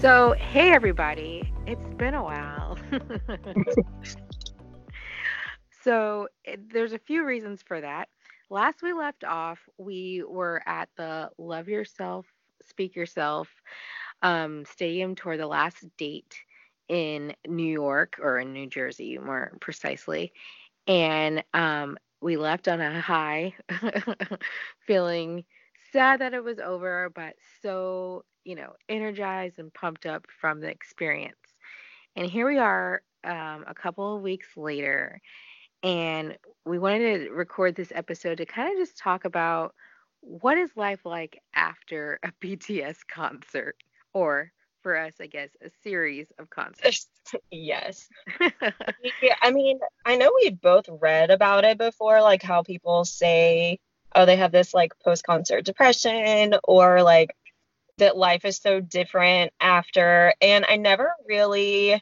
So, hey everybody, it's been a while. so, there's a few reasons for that. Last we left off, we were at the Love Yourself, Speak Yourself um, Stadium Tour, the last date in New York or in New Jersey, more precisely. And um, we left on a high, feeling sad that it was over, but so you know, energized and pumped up from the experience. And here we are um, a couple of weeks later, and we wanted to record this episode to kind of just talk about what is life like after a BTS concert, or for us, I guess, a series of concerts. yes. yeah, I mean, I know we both read about it before, like how people say, oh, they have this like post concert depression, or like that life is so different after and I never really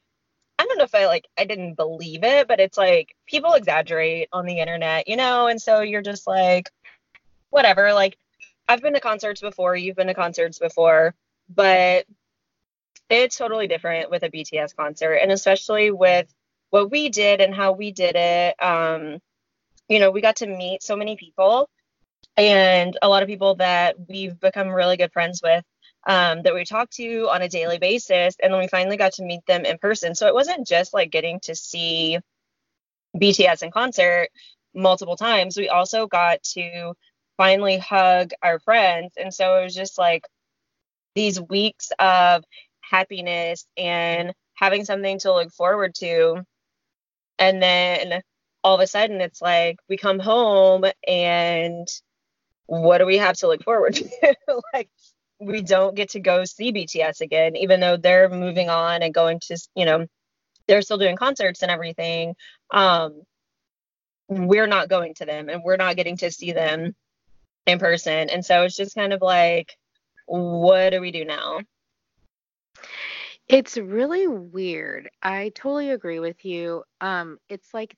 I don't know if I like I didn't believe it, but it's like people exaggerate on the internet, you know, and so you're just like whatever, like I've been to concerts before, you've been to concerts before, but it's totally different with a BTS concert and especially with what we did and how we did it. Um you know, we got to meet so many people and a lot of people that we've become really good friends with um, that we talked to on a daily basis. And then we finally got to meet them in person. So it wasn't just like getting to see BTS in concert multiple times. We also got to finally hug our friends. And so it was just like these weeks of happiness and having something to look forward to. And then all of a sudden it's like we come home and what do we have to look forward to? like we don't get to go see BTS again, even though they're moving on and going to, you know, they're still doing concerts and everything. Um, we're not going to them and we're not getting to see them in person. And so it's just kind of like, what do we do now? It's really weird. I totally agree with you. Um, it's like,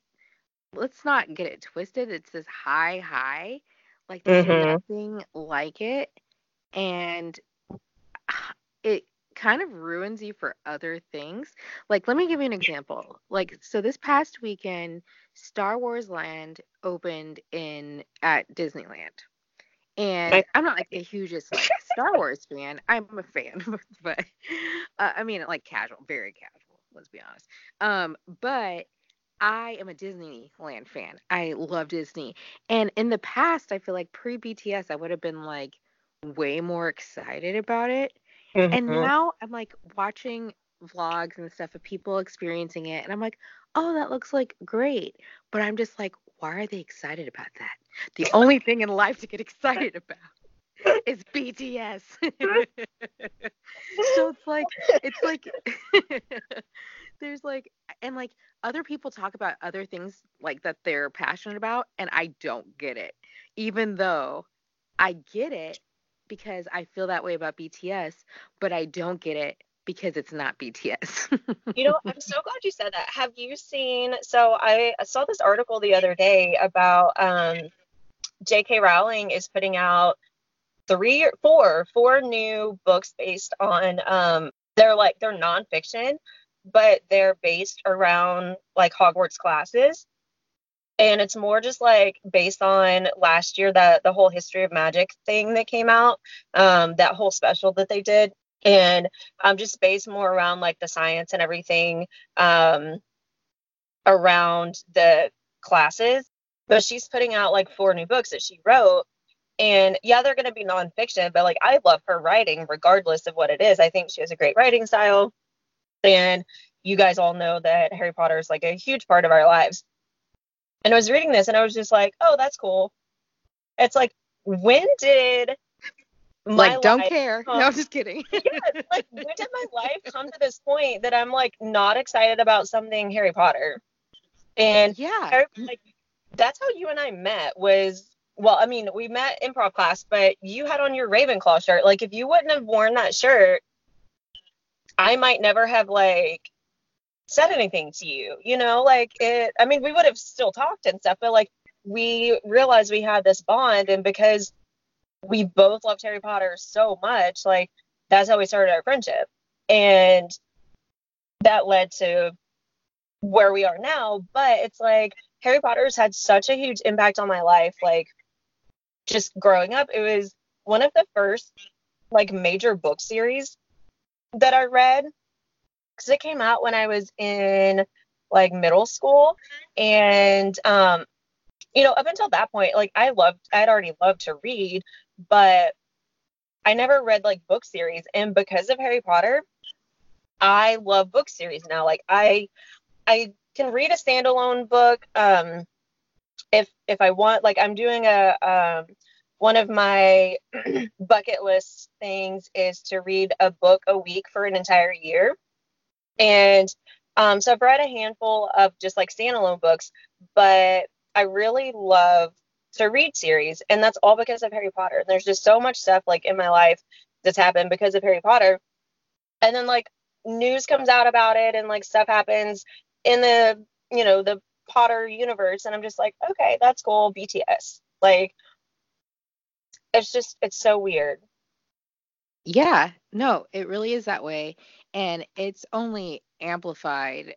let's not get it twisted. It's this high, high. Like there's mm-hmm. nothing like it and it kind of ruins you for other things. Like, let me give you an example. Like, so this past weekend, Star Wars Land opened in at Disneyland. And I'm not like the hugest like Star Wars fan. I'm a fan, but uh, I mean like casual, very casual. Let's be honest. Um, but I am a Disneyland fan. I love Disney. And in the past, I feel like pre BTS, I would have been like, way more excited about it. Mm-hmm. And now I'm like watching vlogs and stuff of people experiencing it and I'm like, "Oh, that looks like great." But I'm just like, "Why are they excited about that?" The only thing in life to get excited about is BTS. so it's like it's like there's like and like other people talk about other things like that they're passionate about and I don't get it. Even though I get it because I feel that way about BTS, but I don't get it because it's not BTS. you know, I'm so glad you said that. Have you seen? So I saw this article the other day about um, J.K. Rowling is putting out three or four, four new books based on. Um, they're like they're nonfiction, but they're based around like Hogwarts classes and it's more just like based on last year that the whole history of magic thing that came out um that whole special that they did. And um just based more around like the science and everything um around the classes. But she's putting out like four new books that she wrote. And yeah they're going to be nonfiction but like i love her writing regardless of what it is. I think she has a great writing style. And you guys all know that harry potter is like a huge part of our lives and I was reading this and I was just like, oh, that's cool. It's like, when did like don't care. Come, no, I'm just kidding. yeah, like when did my life come to this point that I'm like not excited about something Harry Potter? And yeah, like that's how you and I met was well, I mean, we met improv class, but you had on your Ravenclaw shirt. Like if you wouldn't have worn that shirt, I might never have like said anything to you you know like it i mean we would have still talked and stuff but like we realized we had this bond and because we both loved harry potter so much like that's how we started our friendship and that led to where we are now. But it's like Harry Potter's had such a huge impact on my life. Like just growing up, it was one of the first like major book series that I read because it came out when I was in like middle school. And um you know up until that point like I loved I'd already loved to read but I never read like book series. And because of Harry Potter I love book series now. Like I I can read a standalone book um if if I want. Like I'm doing a um one of my bucket list things is to read a book a week for an entire year. And um, so I've read a handful of just like standalone books, but I really love to read series. And that's all because of Harry Potter. There's just so much stuff like in my life that's happened because of Harry Potter. And then like news comes out about it and like stuff happens in the, you know, the Potter universe. And I'm just like, okay, that's cool. BTS. Like, it's just it's so weird. Yeah, no, it really is that way and it's only amplified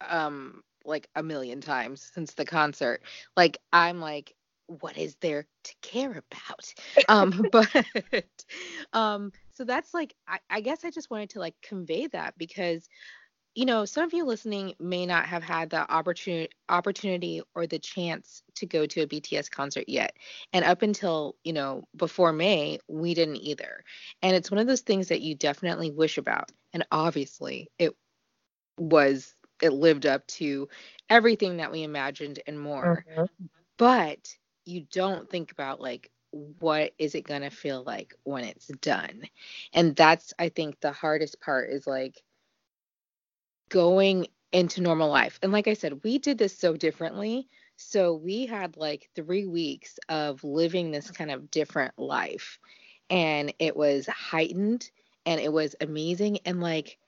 um like a million times since the concert. Like I'm like what is there to care about? um but um so that's like I, I guess I just wanted to like convey that because you know, some of you listening may not have had the opportunity opportunity or the chance to go to a BTS concert yet. And up until, you know, before May, we didn't either. And it's one of those things that you definitely wish about. And obviously, it was it lived up to everything that we imagined and more. Mm-hmm. But you don't think about like what is it going to feel like when it's done. And that's I think the hardest part is like going into normal life. And like I said, we did this so differently. So we had like three weeks of living this kind of different life. And it was heightened and it was amazing. And like,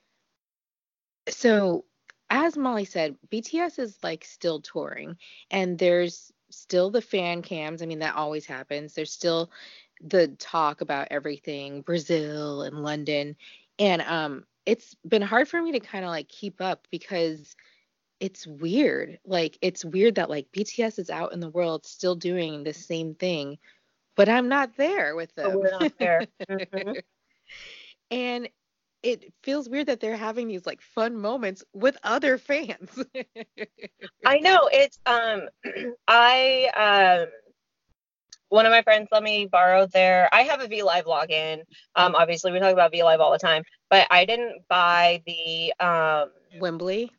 so as Molly said, BTS is like still touring and there's still the fan cams. I mean, that always happens. There's still the talk about everything, Brazil and London. And um it's been hard for me to kind of like keep up because it's weird. Like it's weird that like BTS is out in the world still doing the same thing, but I'm not there with them. we're not there. Mm-hmm. And it feels weird that they're having these like fun moments with other fans. I know it's um I um one of my friends let me borrow their I have a V Live login. Um obviously we talk about V Live all the time, but I didn't buy the um Wembley.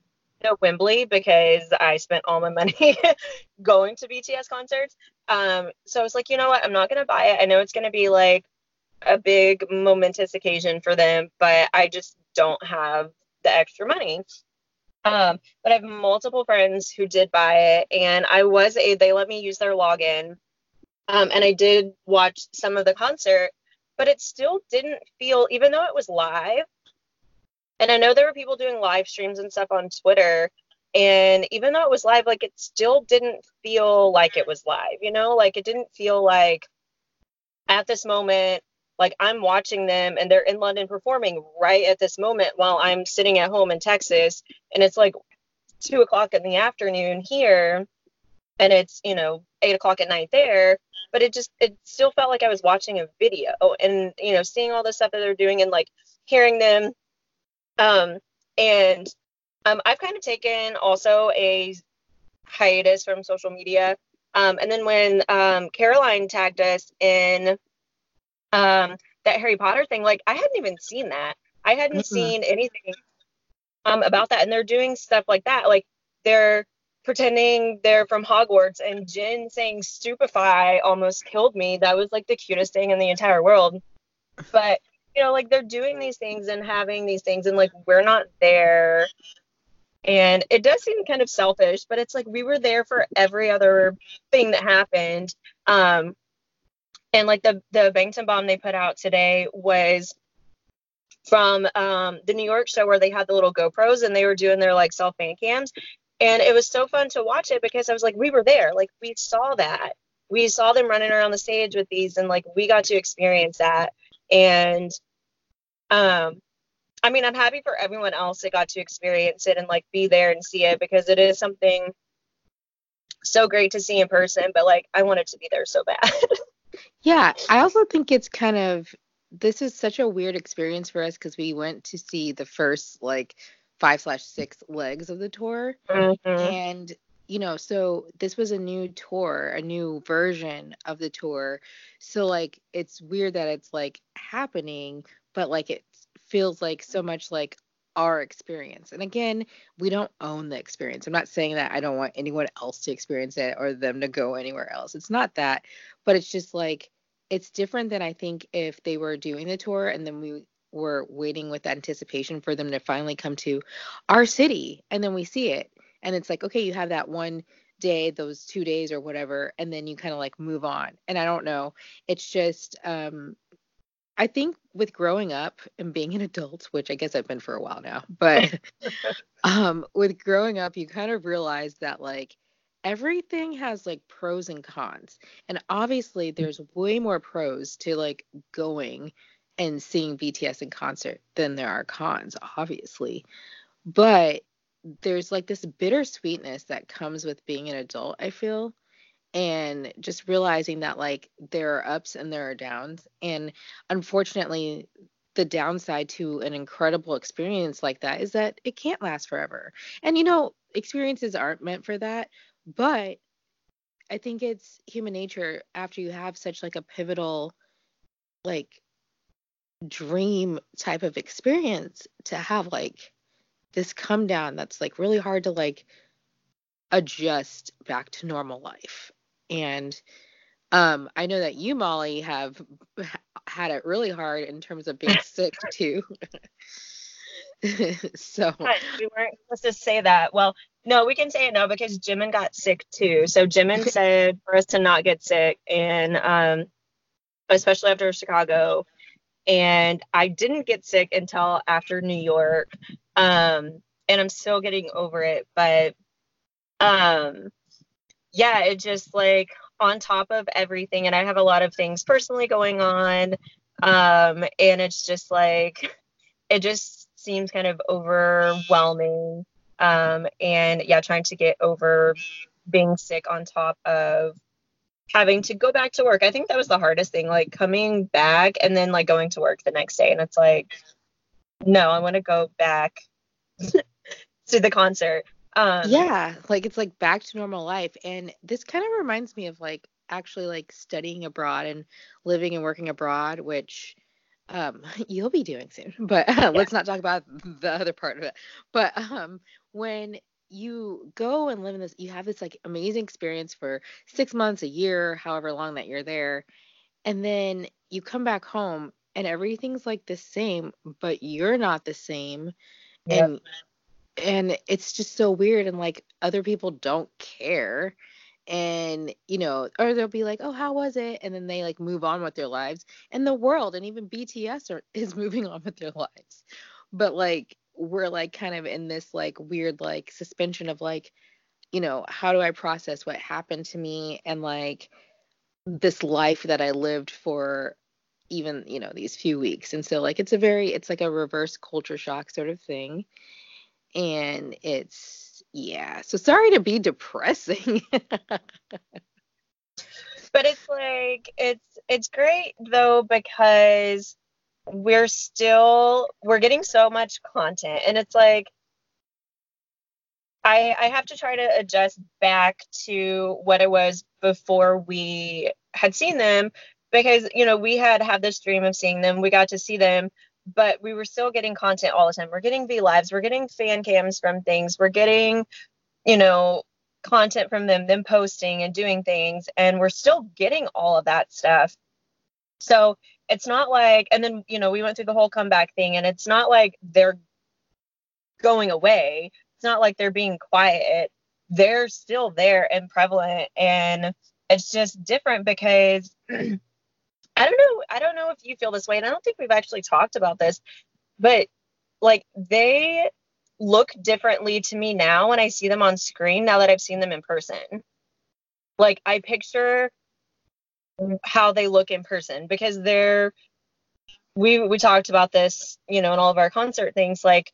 No Wembley because I spent all my money going to BTS concerts. Um so I was like, you know what? I'm not going to buy it. I know it's going to be like a big momentous occasion for them, but I just don't have the extra money. Um, but I have multiple friends who did buy it, and I was a they let me use their login, um, and I did watch some of the concert, but it still didn't feel, even though it was live. And I know there were people doing live streams and stuff on Twitter. And even though it was live, like it still didn't feel like it was live, you know? Like it didn't feel like at this moment, like I'm watching them and they're in London performing right at this moment while I'm sitting at home in Texas. And it's like two o'clock in the afternoon here. And it's, you know, eight o'clock at night there but it just it still felt like I was watching a video and you know seeing all the stuff that they're doing and like hearing them um and um I've kind of taken also a hiatus from social media um and then when um Caroline tagged us in um that Harry Potter thing like I hadn't even seen that I hadn't mm-hmm. seen anything um about that and they're doing stuff like that like they're pretending they're from Hogwarts and Jin saying stupefy almost killed me. That was like the cutest thing in the entire world. But you know, like they're doing these things and having these things and like we're not there. And it does seem kind of selfish, but it's like we were there for every other thing that happened. Um and like the the Bangtan bomb they put out today was from um, the New York show where they had the little GoPros and they were doing their like self fan cams. And it was so fun to watch it because I was like, we were there, like we saw that, we saw them running around the stage with these, and like we got to experience that, and um, I mean, I'm happy for everyone else that got to experience it and like be there and see it because it is something so great to see in person, but like I wanted to be there so bad. yeah, I also think it's kind of this is such a weird experience for us because we went to see the first like five slash six legs of the tour, mm-hmm. and you know, so this was a new tour, a new version of the tour. So like it's weird that it's like happening, but like it feels like so much like our experience. And again, we don't own the experience. I'm not saying that I don't want anyone else to experience it or them to go anywhere else. It's not that, but it's just like it's different than I think if they were doing the tour and then we were waiting with anticipation for them to finally come to our city and then we see it and it's like okay, you have that one day, those two days or whatever, and then you kind of like move on. And I don't know. It's just um I think with growing up and being an adult, which I guess I've been for a while now, but um, with growing up, you kind of realize that like everything has like pros and cons. And obviously, there's way more pros to like going and seeing BTS in concert than there are cons, obviously. But there's like this bittersweetness that comes with being an adult, I feel and just realizing that like there are ups and there are downs and unfortunately the downside to an incredible experience like that is that it can't last forever. And you know experiences aren't meant for that but i think it's human nature after you have such like a pivotal like dream type of experience to have like this come down that's like really hard to like adjust back to normal life and um, I know that you, Molly, have had it really hard in terms of being sick too. so we weren't supposed to say that. Well, no, we can say it now because Jimin got sick too. So Jimin said for us to not get sick, and um, especially after Chicago. And I didn't get sick until after New York, um, and I'm still getting over it. But um, yeah, it just like on top of everything, and I have a lot of things personally going on. Um, and it's just like, it just seems kind of overwhelming. Um, and yeah, trying to get over being sick on top of having to go back to work. I think that was the hardest thing, like coming back and then like going to work the next day. And it's like, no, I want to go back to the concert. Um, yeah, like it's like back to normal life. And this kind of reminds me of like actually like studying abroad and living and working abroad, which um you'll be doing soon. But uh, yeah. let's not talk about the other part of it. But um when you go and live in this you have this like amazing experience for 6 months, a year, however long that you're there. And then you come back home and everything's like the same, but you're not the same. Yep. And and it's just so weird and like other people don't care. And you know or they'll be like oh how was it? And then they like move on with their lives. And the world and even bts are, is moving on with their lives. But like we're like kind of in this like weird like suspension of like you know how do i process what happened to me and like this life that i lived for even you know these few weeks. And so like it's a very it's like a reverse culture shock sort of thing and it's yeah. So sorry to be depressing. But it's like it's it's great though because we're still we're getting so much content and it's like I I have to try to adjust back to what it was before we had seen them because you know we had had this dream of seeing them. We got to see them but we were still getting content all the time. We're getting V lives, we're getting fan cams from things, we're getting, you know, content from them, them posting and doing things, and we're still getting all of that stuff. So it's not like, and then, you know, we went through the whole comeback thing, and it's not like they're going away. It's not like they're being quiet. They're still there and prevalent. And it's just different because I don't know. I don't know if you feel this way, and I don't think we've actually talked about this, but like they look differently to me now when I see them on screen now that I've seen them in person. Like I picture how they look in person because they're we we talked about this, you know, in all of our concert things, like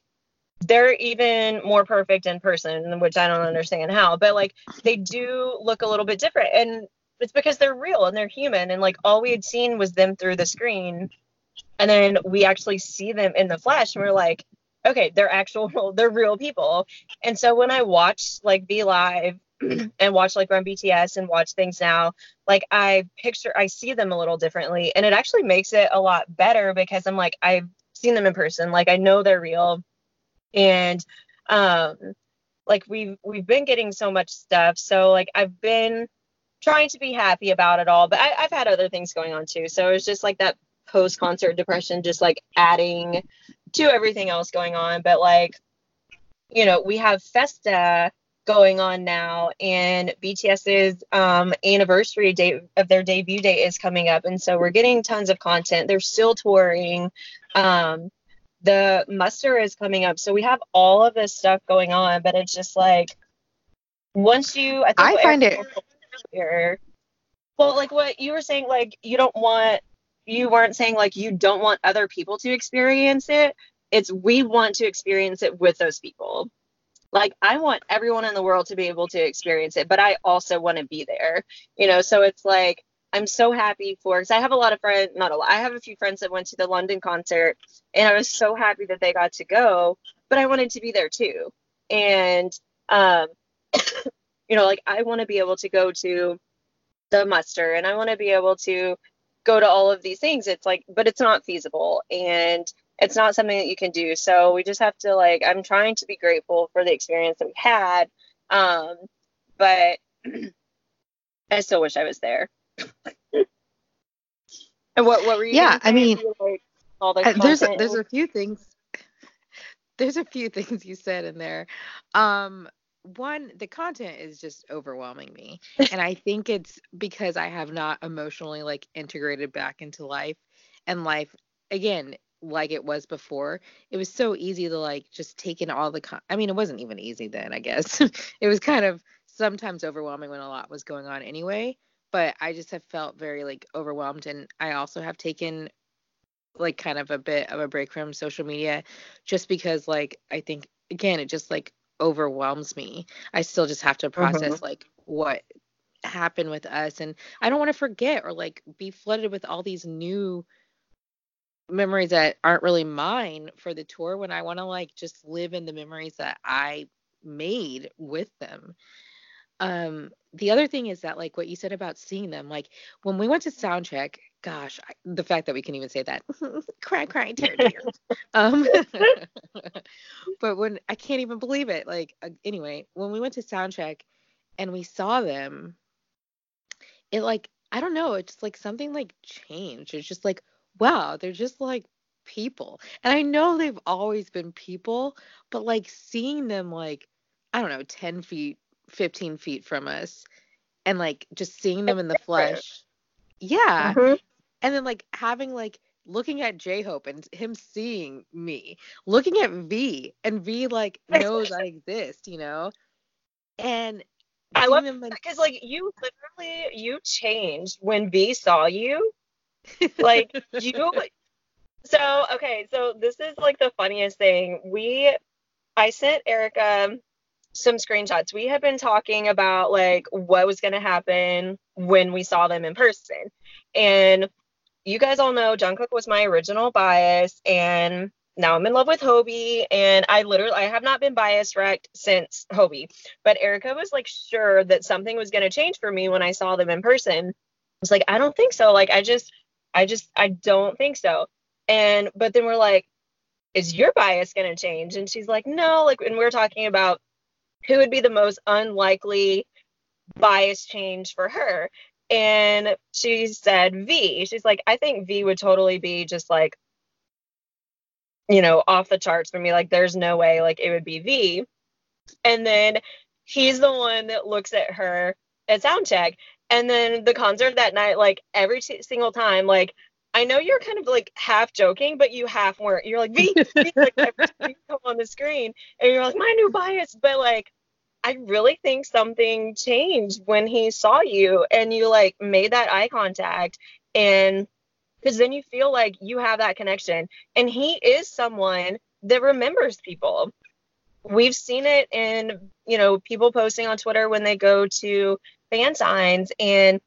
they're even more perfect in person, which I don't understand how, but like they do look a little bit different. And it's because they're real and they're human. And like all we had seen was them through the screen. And then we actually see them in the flesh and we're like, okay, they're actual, they're real people. And so when I watch like V Live and watch like Run BTS and watch things now, like I picture, I see them a little differently. And it actually makes it a lot better because I'm like, I've seen them in person. Like I know they're real and um like we've we've been getting so much stuff so like i've been trying to be happy about it all but I, i've had other things going on too. So it was just like that post concert depression just like adding to everything else going on. But like you know we have festa going on now and bts's um, anniversary date of their debut date is coming up. And so we're getting tons of content. They're still touring. Um, the muster is coming up. So we have all of this stuff going on, but it's just like once you I, I find it here. Well, like what you were saying, like you don't want you weren't saying like you don't want other people to experience it. It's we want to experience it with those people. Like I want everyone in the world to be able to experience it, but I also want to be there. You know, so it's like I'm so happy for because I have a lot of friends, not a lot. I have a few friends that went to the London concert, and I was so happy that they got to go. But I wanted to be there too, and um, you know, like I want to be able to go to the muster, and I want to be able to go to all of these things. It's like, but it's not feasible, and it's not something that you can do. So we just have to like. I'm trying to be grateful for the experience that we had, um, but I still wish I was there and what what were you? Yeah, I mean, like, all the uh, there's a, there's a few things. There's a few things you said in there. Um, one, the content is just overwhelming me, and I think it's because I have not emotionally like integrated back into life, and life again like it was before. It was so easy to like just take in all the. Con- I mean, it wasn't even easy then. I guess it was kind of sometimes overwhelming when a lot was going on anyway but I just have felt very like overwhelmed and I also have taken like kind of a bit of a break from social media just because like I think again it just like overwhelms me. I still just have to process mm-hmm. like what happened with us and I don't want to forget or like be flooded with all these new memories that aren't really mine for the tour when I want to like just live in the memories that I made with them um the other thing is that like what you said about seeing them like when we went to sound check gosh I, the fact that we can even say that cry cry tear tear um but when i can't even believe it like uh, anyway when we went to sound check and we saw them it like i don't know it's just like something like changed it's just like wow they're just like people and i know they've always been people but like seeing them like i don't know 10 feet 15 feet from us and like just seeing them in the flesh. Yeah. Mm-hmm. And then like having like looking at J Hope and him seeing me, looking at V and V like knows I exist, you know? And I love him because like you literally you changed when V saw you. Like you so okay, so this is like the funniest thing. We I sent Erica some screenshots. We had been talking about like what was going to happen when we saw them in person. And you guys all know Jungkook was my original bias and now I'm in love with Hobi and I literally I have not been bias wrecked since Hobi. But Erica was like sure that something was to change for me when I saw them in person. I was like I don't think so. Like I just I just I don't think so. And but then we're like is your bias to change? And she's like no, like and we're talking about who would be the most unlikely bias change for her? And she said V. She's like, I think V would totally be just like, you know, off the charts for me. Like, there's no way like it would be V. And then he's the one that looks at her at soundcheck. And then the concert that night, like every t- single time, like I know you're kind of like half joking, but you half weren't. You're like V, v like every time you come on the screen, and you're like my new bias, but like I really think something changed when he saw you and you like made that eye contact and because then you feel like you have that connection. And he is someone that remembers people. We've seen it in, you know, people posting on Twitter when they go to fan signs and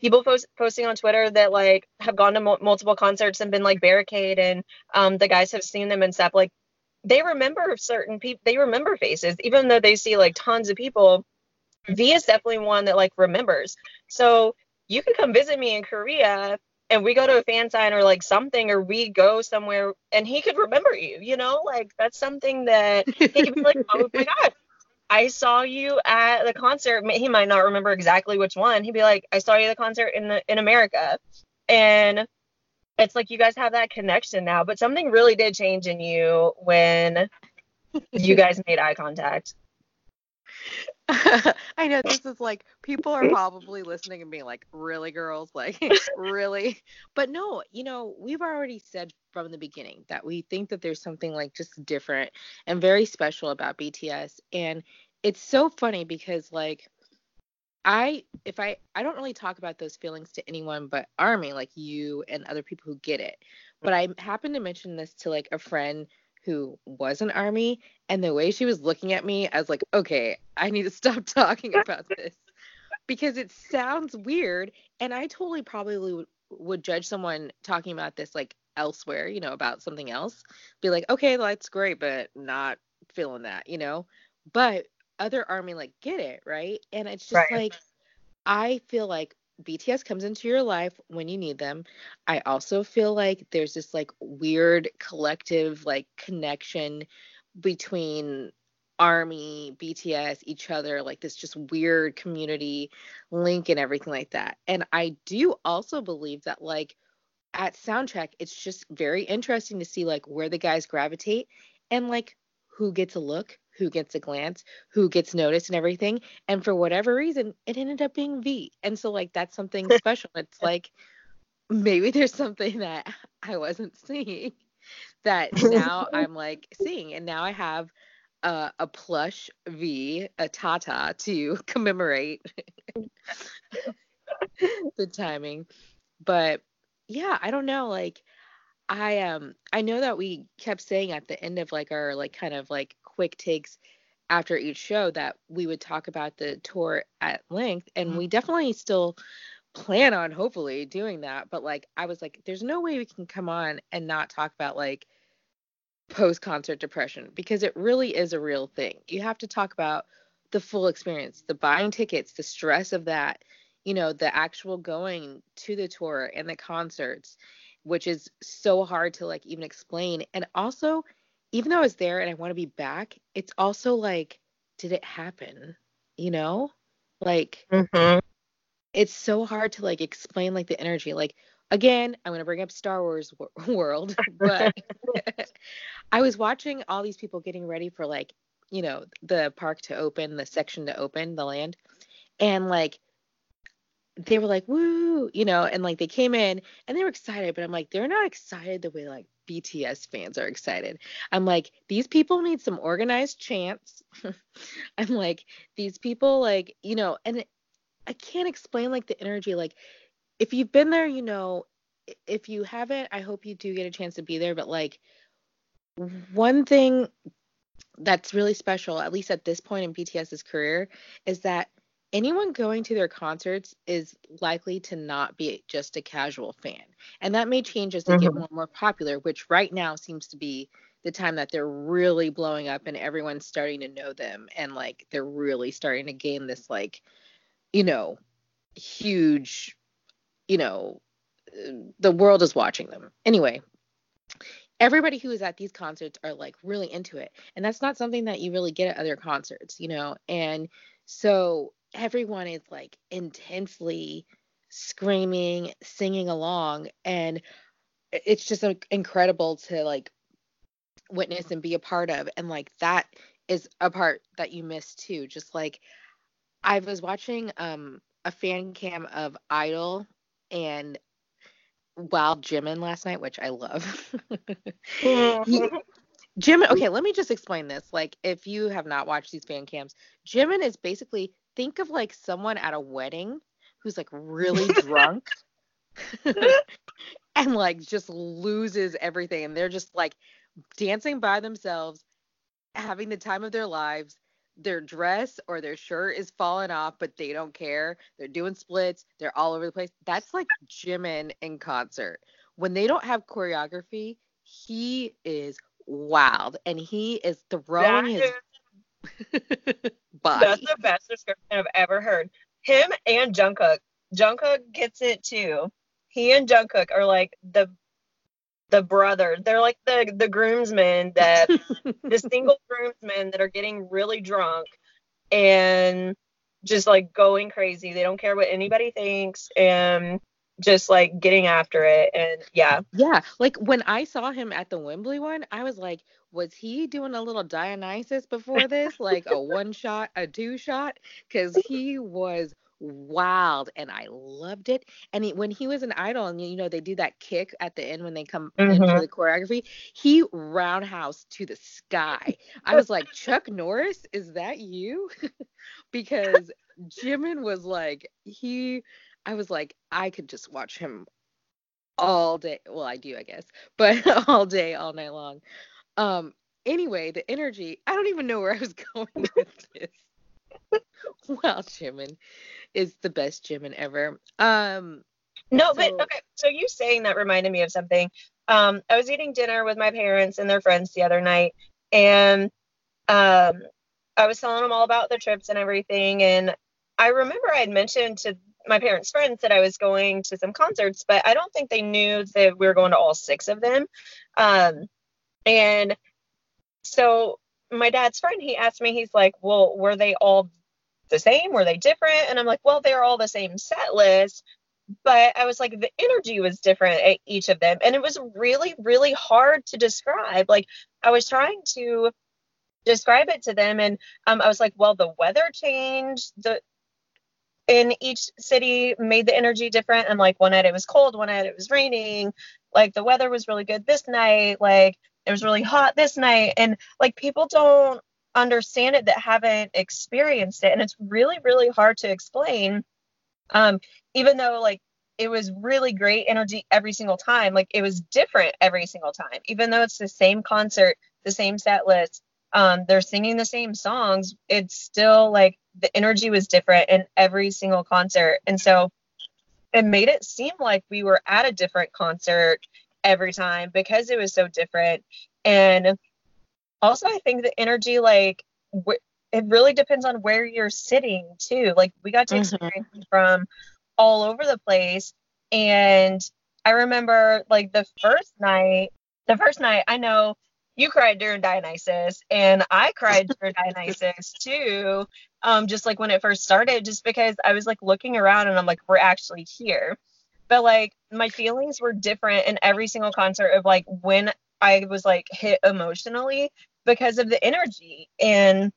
people post, posting on Twitter that like have gone to mo- multiple concerts and been like barricade and um, the guys have seen them and stuff. Like they remember certain people, they remember faces, even though they see like tons of people. V is definitely one that like remembers. So you could come visit me in Korea and we go to a fan sign or like something, or we go somewhere and he could remember you, you know, like that's something that he could be like, oh my God, I saw you at the concert. He might not remember exactly which one. He'd be like, I saw you at the concert in the, in America. And it's like you guys have that connection now, but something really did change in you when you guys made eye contact. I know this is like people are probably listening and being like, really, girls? Like, really? But no, you know, we've already said from the beginning that we think that there's something like just different and very special about BTS. And it's so funny because, like, I, if I, I don't really talk about those feelings to anyone but Army, like you and other people who get it. Mm. But I happened to mention this to like a friend who was an army and the way she was looking at me i was like okay i need to stop talking about this. Because it sounds weird and i totally probably would, would judge someone talking about this like elsewhere you know about something else. Be like okay that's great but not feeling that you know? But other army like get it right and it's just right. like i feel like BTS comes into your life when you need them. I also feel like there's this like weird collective like connection between army, BTS, each other, like this just weird community link and everything like that. And I do also believe that like at soundcheck it's just very interesting to see like where the guys gravitate and like who gets a look who gets a glance, who gets noticed and everything. And for whatever reason, it ended up being V. And so like that's something special. It's like maybe there's something that I wasn't seeing that now I'm like seeing. And now I have uh, a plush V, a Tata to commemorate the timing. But yeah, I don't know. Like I um I know that we kept saying at the end of like our like kind of like quick takes after each show that we would talk about the tour at length and mm-hmm. we definitely still plan on hopefully doing that but like I was like there's no way we can come on and not talk about like post concert depression because it really is a real thing. You have to talk about the full experience, the buying tickets, the stress of that, you know, the actual going to the tour and the concerts, which is so hard to like even explain. And also even though I was there and I want to be back, it's also like, did it happen? You know? Like mm-hmm. it's so hard to like explain like the energy. Like again, I'm gonna bring up Star Wars world, but I was watching all these people getting ready for like, you know, the park to open, the section to open, the land. And like they were like, woo, you know, and like they came in and they were excited, but I'm like, they're not excited the way like BTS fans are excited. I'm like, these people need some organized chants. I'm like, these people, like, you know, and I can't explain like the energy. Like, if you've been there, you know, if you haven't, I hope you do get a chance to be there. But like, one thing that's really special, at least at this point in BTS's career, is that anyone going to their concerts is likely to not be just a casual fan. And that may change as they mm-hmm. get more and more popular, which right now seems to be the time that they're really blowing up and everyone's starting to know them and like they're really starting to gain this like you know huge you know the world is watching them. Anyway, everybody who is at these concerts are like really into it. And that's not something that you really get at other concerts, you know. And so everyone is like intensely screaming, singing along, and it's just incredible to like witness and be a part of. And like that is a part that you miss too. Just like I was watching um a fan cam of Idol and Wild Jimin last night, which I love. he, Jimin, okay, let me just explain this. Like, if you have not watched these fan cams, Jimin is basically think of like someone at a wedding who's like really drunk and like just loses everything and they're just like dancing by themselves having the time of their lives. Their dress or their shirt is falling off but they don't care. They're doing splits. They're all over the place. That's like jimin in concert. When they don't have choreography he is wild and he is throwing that his body. That's the best description I've ever heard. Him and Jungkook. Jungkook gets it too. He and Jungkook are like the the brother. They're like the the groomsmen that the single groomsmen that are getting really drunk and just like going crazy. They don't care what anybody thinks and just like getting after it and yeah yeah like when i saw him at the wembley one i was like was he doing a little dionysus before this like a one shot a two shot because he was wild and i loved it and he, when he was an idol and you know they do that kick at the end when they come mm-hmm. into the choreography he roundhouse to the sky i was like chuck norris is that you because jimin was like he I was like, I could just watch him all day. Well, I do, I guess, but all day, all night long. Um, anyway, the energy, I don't even know where I was going with this. well, Jimin is the best Jimin ever. Um, no, so, but okay. So you saying that reminded me of something. Um, I was eating dinner with my parents and their friends the other night, and um, I was telling them all about the trips and everything. And I remember I had mentioned to my parents' friends that I was going to some concerts, but I don't think they knew that we were going to all six of them. Um, and so my dad's friend, he asked me, he's like, well, were they all the same? Were they different? And I'm like, well, they're all the same set list. But I was like, the energy was different at each of them. And it was really, really hard to describe. Like, I was trying to describe it to them and um, i was like well the weather changed the in each city made the energy different. And like one night it was cold, one night it was raining. Like the weather was really good this night. Like it was really hot this night. And like people don't understand it that haven't experienced it. And it's really, really hard to explain. Um, even though like it was really great energy every single time, like it was different every single time, even though it's the same concert, the same set list, um, they're singing the same songs. It's still like the energy was different in every single concert. And so it made it seem like we were at a different concert every time because it was so different. And also, I think the energy, like, wh- it really depends on where you're sitting too. Like, we got to mm-hmm. experience mm-hmm. from all over the place. And I remember, like, the first night, the first night, I know you cried during Dionysus, and I cried during Dionysus too. Um, just like when it first started, just because I was like looking around and I'm like, we're actually here. But like my feelings were different in every single concert of like when I was like hit emotionally because of the energy. And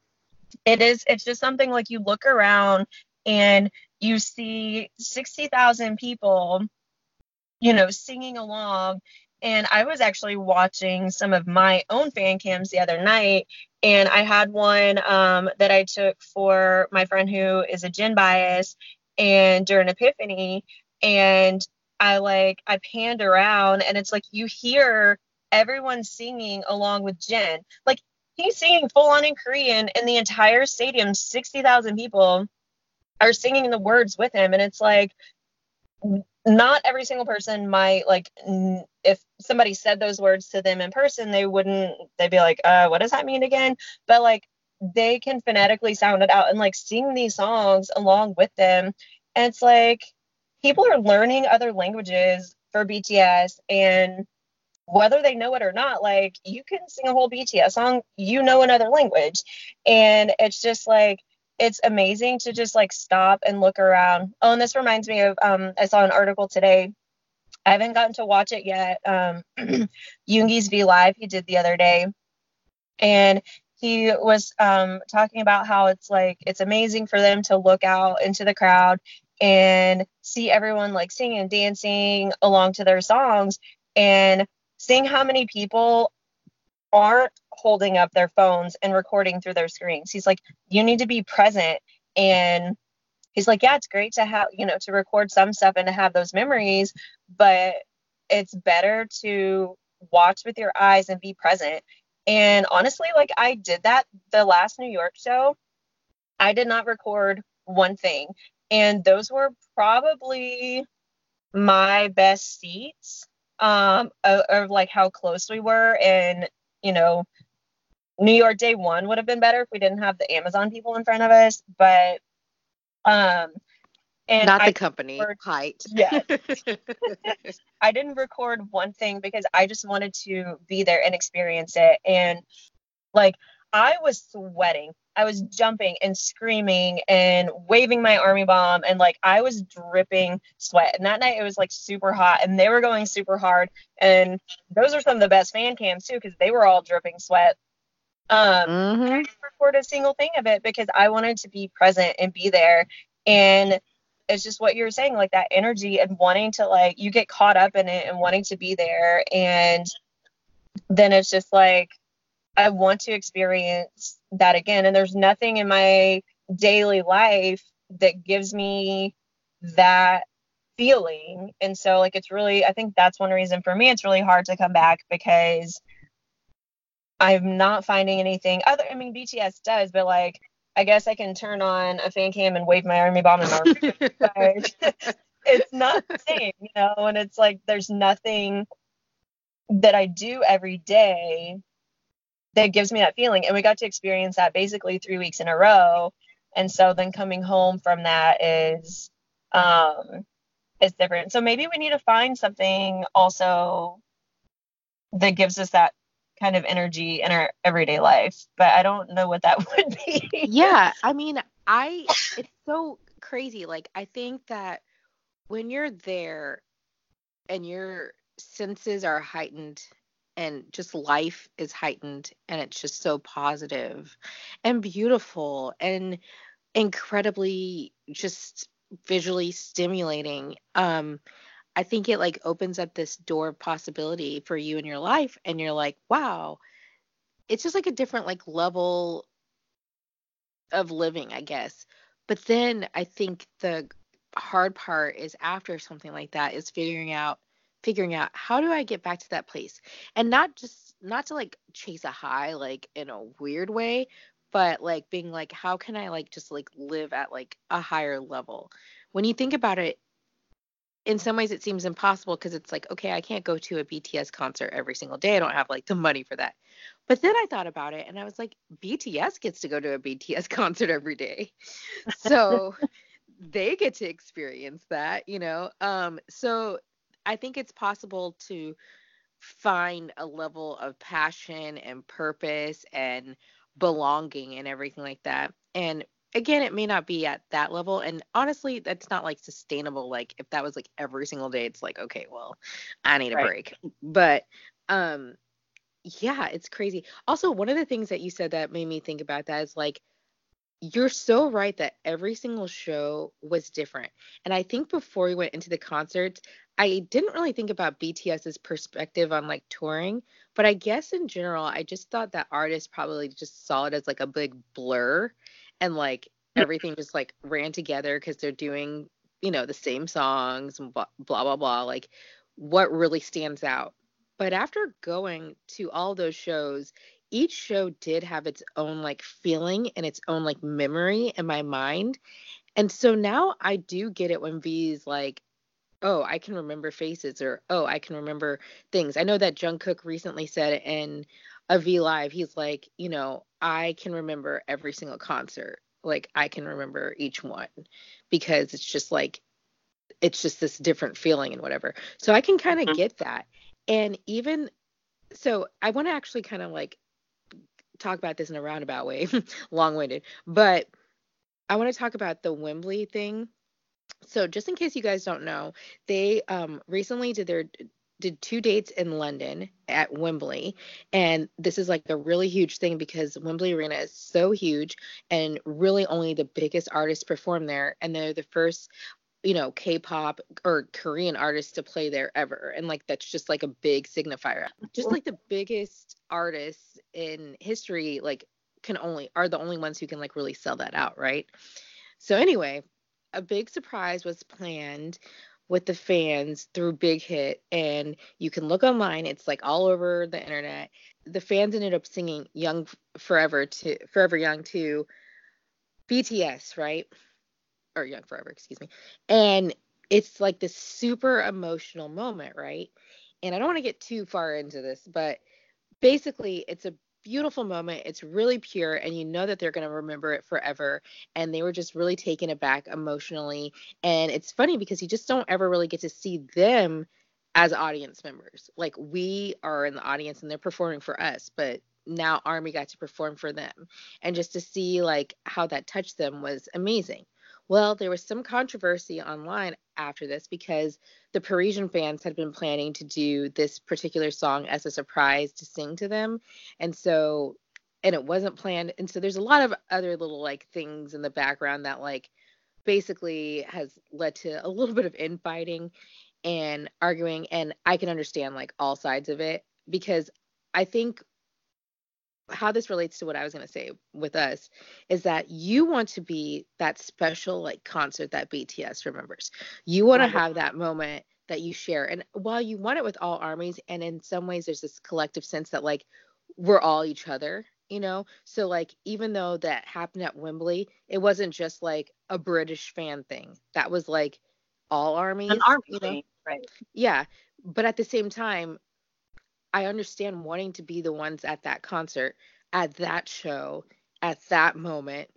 it is, it's just something like you look around and you see 60,000 people, you know, singing along. And I was actually watching some of my own fan cams the other night, and I had one um, that I took for my friend who is a Jin bias, and during Epiphany, and I like I panned around, and it's like you hear everyone singing along with Jin. like he's singing full on in Korean, and the entire stadium, sixty thousand people, are singing the words with him, and it's like not every single person might like if somebody said those words to them in person they wouldn't they'd be like uh what does that mean again? But like they can phonetically sound it out and like sing these songs along with them. And it's like people are learning other languages for BTS and whether they know it or not like you can sing a whole BTS song you know another language and it's just like it's amazing to just like stop and look around. Oh, and this reminds me of um, I saw an article today. I haven't gotten to watch it yet. Um, Yoongi's V Live he did the other day, and he was um, talking about how it's like it's amazing for them to look out into the crowd and see everyone like singing and dancing along to their songs and seeing how many people aren't holding up their phones and recording through their screens. He's like, you need to be present. And he's like, yeah, it's great to have, you know, to record some stuff and to have those memories, but it's better to watch with your eyes and be present. And honestly, like I did that the last New York show. I did not record one thing. And those were probably my best seats um of, of like how close we were and you know New York day one would have been better if we didn't have the Amazon people in front of us, but um and not the I company record, height. Yeah. I didn't record one thing because I just wanted to be there and experience it. And like I was sweating. I was jumping and screaming and waving my army bomb and like I was dripping sweat. And that night it was like super hot and they were going super hard. And those are some of the best fan cams too because they were all dripping sweat. Um, mm-hmm. I didn't record a single thing of it because I wanted to be present and be there. And it's just what you're saying, like that energy and wanting to like you get caught up in it and wanting to be there. And then it's just like I want to experience that again. And there's nothing in my daily life that gives me that feeling. And so like it's really I think that's one reason for me it's really hard to come back because I'm not finding anything other. I mean, BTS does, but like, I guess I can turn on a fan cam and wave my army bomb in my It's not the same, you know. And it's like there's nothing that I do every day that gives me that feeling. And we got to experience that basically three weeks in a row. And so then coming home from that is um is different. So maybe we need to find something also that gives us that kind of energy in our everyday life, but I don't know what that would be. yeah, I mean, I it's so crazy. Like I think that when you're there and your senses are heightened and just life is heightened and it's just so positive and beautiful and incredibly just visually stimulating um I think it like opens up this door of possibility for you in your life and you're like, wow, it's just like a different like level of living, I guess. But then I think the hard part is after something like that is figuring out figuring out how do I get back to that place? And not just not to like chase a high like in a weird way, but like being like how can I like just like live at like a higher level? When you think about it, in some ways it seems impossible because it's like okay i can't go to a bts concert every single day i don't have like the money for that but then i thought about it and i was like bts gets to go to a bts concert every day so they get to experience that you know um so i think it's possible to find a level of passion and purpose and belonging and everything like that. And again it may not be at that level. And honestly that's not like sustainable. Like if that was like every single day it's like okay well i need a right. break. But um yeah it's crazy. Also one of the things that you said that made me think about that is like you're so right that every single show was different. And i think before we went into the concerts i didn't really think about bts's perspective on like touring but i guess in general i just thought that artists probably just saw it as like a big blur and like hmm. everything just like ran together because they're doing you know the same songs and blah, blah blah blah like what really stands out. But after going to all those shows each show did have its own like feeling and its own like memory in my mind and so now i do get it when v's like oh i can remember faces or oh i can remember things i know that jungkook recently said in a v live he's like you know i can remember every single concert like I can remember each one because it's just like it's just this different feeling and whatever. So I can kind of mm-hmm. get that. And even so I want to actually kind of like talk about this in a roundabout way, long-winded, but I want to talk about the Wembley thing. So just in case you guys don't know, they um recently did their did two dates in London at Wembley. And this is like a really huge thing because Wembley Arena is so huge and really only the biggest artists perform there. And they're the first, you know, K pop or Korean artists to play there ever. And like that's just like a big signifier. Just like the biggest artists in history, like can only are the only ones who can like really sell that out, right? So anyway, a big surprise was planned with the fans through Big Hit, and you can look online. It's like all over the internet. The fans ended up singing "Young Forever" to "Forever Young" to BTS, right? Or "Young Forever," excuse me. And it's like this super emotional moment, right? And I don't want to get too far into this, but basically, it's a beautiful moment. It's really pure, and you know that they're going to remember it forever. And they were just really taken aback emotionally. And it's funny because you just don't ever really get to see them as audience members. Like we are in the audience and they're performing for us, but now Army got to perform for them. And just to see like how that touched them was amazing. Well, there was some controversy online after this because the Parisian fans had been planning to do this particular song as a surprise to sing to them. And so, and it wasn't planned. And so there's a lot of other little like things in the background that like basically has led to a little bit of infighting and arguing. And I can understand like all sides of it because I think how this relates to what I was going to say with us is that you want to be that special like concert that BTS remembers. You want to have that moment that you share. And while you want it with all armies and in some ways there's this collective sense that like we're all each other, you know? So like even though that happened at Wembley, it wasn't just like a British fan thing. That was like all armies. An army you know? thing, right. Yeah. But at the same time, I understand wanting to be the ones at that concert, at that show, at that moment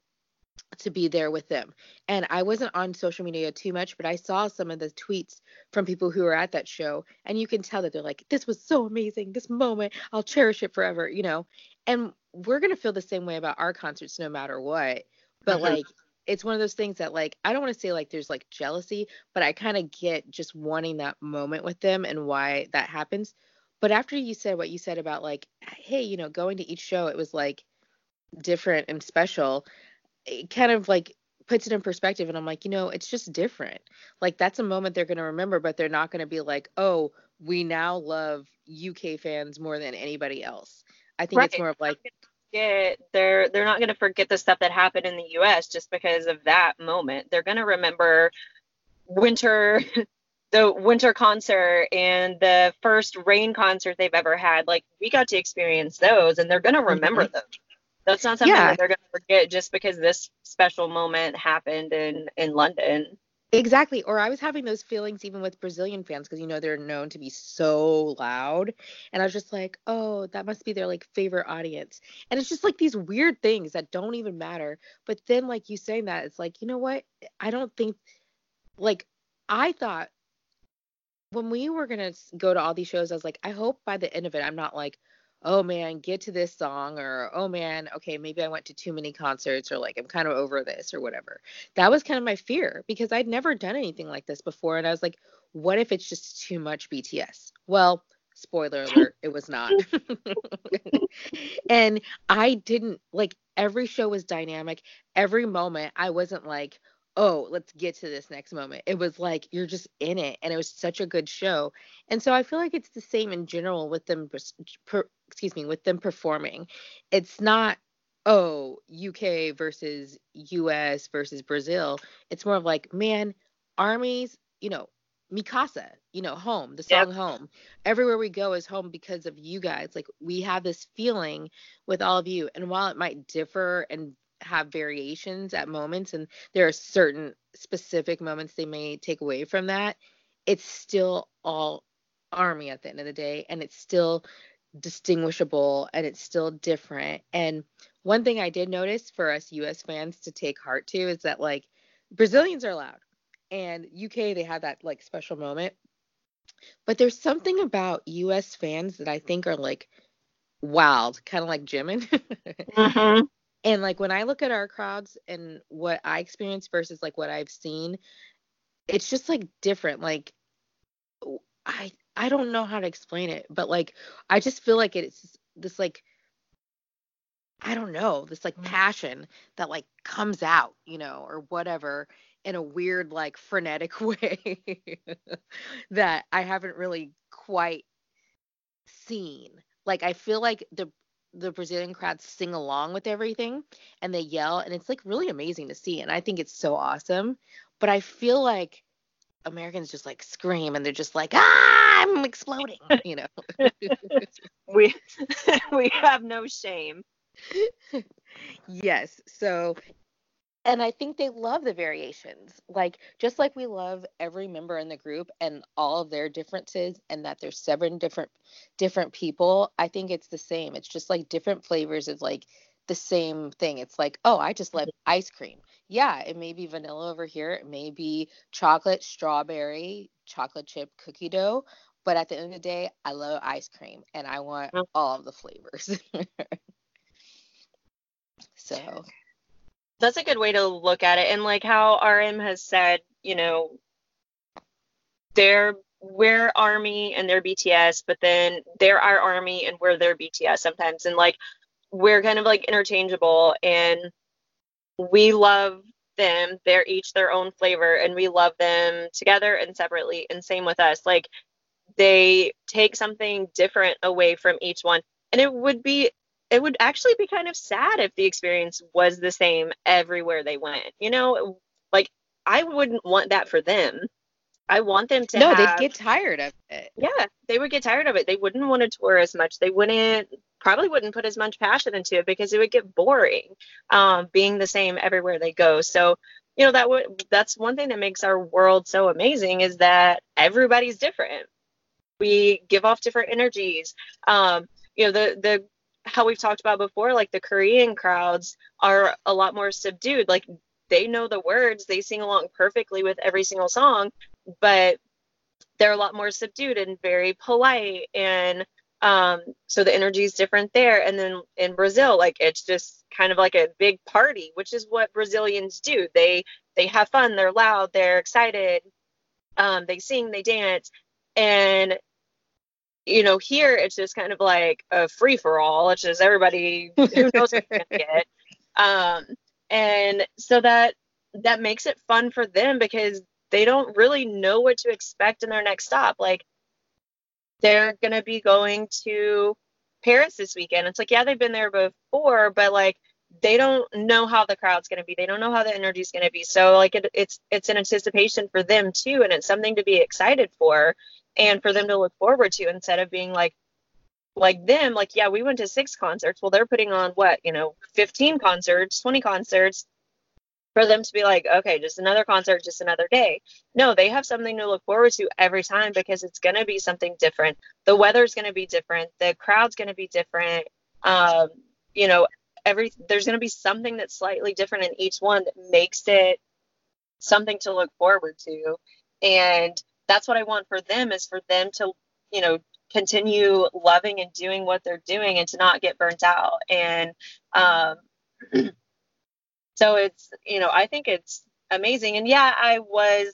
to be there with them. And I wasn't on social media too much, but I saw some of the tweets from people who were at that show and you can tell that they're like this was so amazing, this moment, I'll cherish it forever, you know. And we're going to feel the same way about our concerts no matter what. But mm-hmm. like it's one of those things that like I don't want to say like there's like jealousy, but I kind of get just wanting that moment with them and why that happens. But after you said what you said about like, hey, you know, going to each show, it was like different and special. It kind of like puts it in perspective and I'm like, you know, it's just different. Like that's a moment they're going to remember, but they're not going to be like, "Oh, we now love UK fans more than anybody else." I think right. it's more of like Get, they're they're not going to forget the stuff that happened in the US just because of that moment. They're going to remember winter the winter concert and the first rain concert they've ever had like we got to experience those and they're going to remember mm-hmm. them that's not something yeah. that they're going to forget just because this special moment happened in in london. Exactly. Or i was having those feelings even with brazilian fans because you know they're known to be so loud. And i was just like oh that must be their like favorite audience. And it's just like these weird things that don't even matter. But then like you saying that it's like you know what? I don't think like i thought when we were gonna go to all these shows, I was like, I hope by the end of it, I'm not like, oh man, get to this song, or oh man, okay, maybe I went to too many concerts, or like I'm kind of over this, or whatever. That was kind of my fear because I'd never done anything like this before, and I was like, what if it's just too much BTS? Well, spoiler alert, it was not. and I didn't like every show was dynamic. Every moment, I wasn't like, oh, let's get to this next moment. It was like you're just in it, and it was such a good show. And so I feel like it's the same in general with them. Per, excuse me, with them performing. It's not oh UK versus US versus Brazil. It's more of like man, armies, you know, Mikasa, you know, home, the song yep. home. Everywhere we go is home because of you guys. Like we have this feeling with all of you. And while it might differ and have variations at moments and there are certain specific moments they may take away from that it's still all army at the end of the day and it's still distinguishable and it's still different. And one thing i did notice for us us fans to take heart to is that like brazilians are loud and uk they had that like special moment. But there's something about us fans that i think are like wild kind of like jimin. Mm-hmm. And like when I look at our crowds and what I experience versus like what I've seen, it's just like different. Like I I don't know how to explain it, but like I just feel like it's this like I don't know, this like mm. passion that like comes out, you know, or whatever in a weird like frenetic way that I haven't really quite seen. Like I feel like the the Brazilian crowds sing along with everything and they yell and it's like really amazing to see and I think it's so awesome. But I feel like Americans just like scream and they're just like, ah, I'm exploding, you know. we we have no shame. yes. So and I think they love the variations. Like just like we love every member in the group and all of their differences and that there's seven different different people, I think it's the same. It's just like different flavors is like the same thing. It's like, oh, I just love mm-hmm. ice cream. Yeah, it may be vanilla over here, it may be chocolate, strawberry, chocolate chip cookie dough, but at the end of the day, I love ice cream and I want all of the flavors. so that's a good way to look at it. And like how RM has said, you know, they're we're army and they're BTS, but then they're our army and we're their BTS sometimes. And like we're kind of like interchangeable and we love them. They're each their own flavor and we love them together and separately. And same with us. Like they take something different away from each one. And it would be it would actually be kind of sad if the experience was the same everywhere they went. You know, like I wouldn't want that for them. I want them to. No, have, they'd get tired of it. Yeah, they would get tired of it. They wouldn't want to tour as much. They wouldn't probably wouldn't put as much passion into it because it would get boring, um, being the same everywhere they go. So you know that would that's one thing that makes our world so amazing is that everybody's different. We give off different energies. Um, you know the the how we've talked about before, like the Korean crowds are a lot more subdued. Like they know the words, they sing along perfectly with every single song, but they're a lot more subdued and very polite. And um, so the energy is different there. And then in Brazil, like it's just kind of like a big party, which is what Brazilians do. They they have fun, they're loud, they're excited, um, they sing, they dance, and you know, here it's just kind of like a free for all. It's just everybody who knows what you're gonna get. Um, and so that that makes it fun for them because they don't really know what to expect in their next stop. Like they're gonna be going to Paris this weekend. It's like, yeah, they've been there before, but like they don't know how the crowd's going to be. They don't know how the energy's going to be. So like it, it's it's an anticipation for them too, and it's something to be excited for and for them to look forward to instead of being like like them like yeah we went to six concerts. Well they're putting on what you know 15 concerts 20 concerts for them to be like okay just another concert just another day. No they have something to look forward to every time because it's going to be something different. The weather's going to be different. The crowd's going to be different. Um you know every there's going to be something that's slightly different in each one that makes it something to look forward to. And that's what I want for them is for them to, you know, continue loving and doing what they're doing and to not get burnt out. And um, so it's, you know, I think it's amazing. And yeah, I was,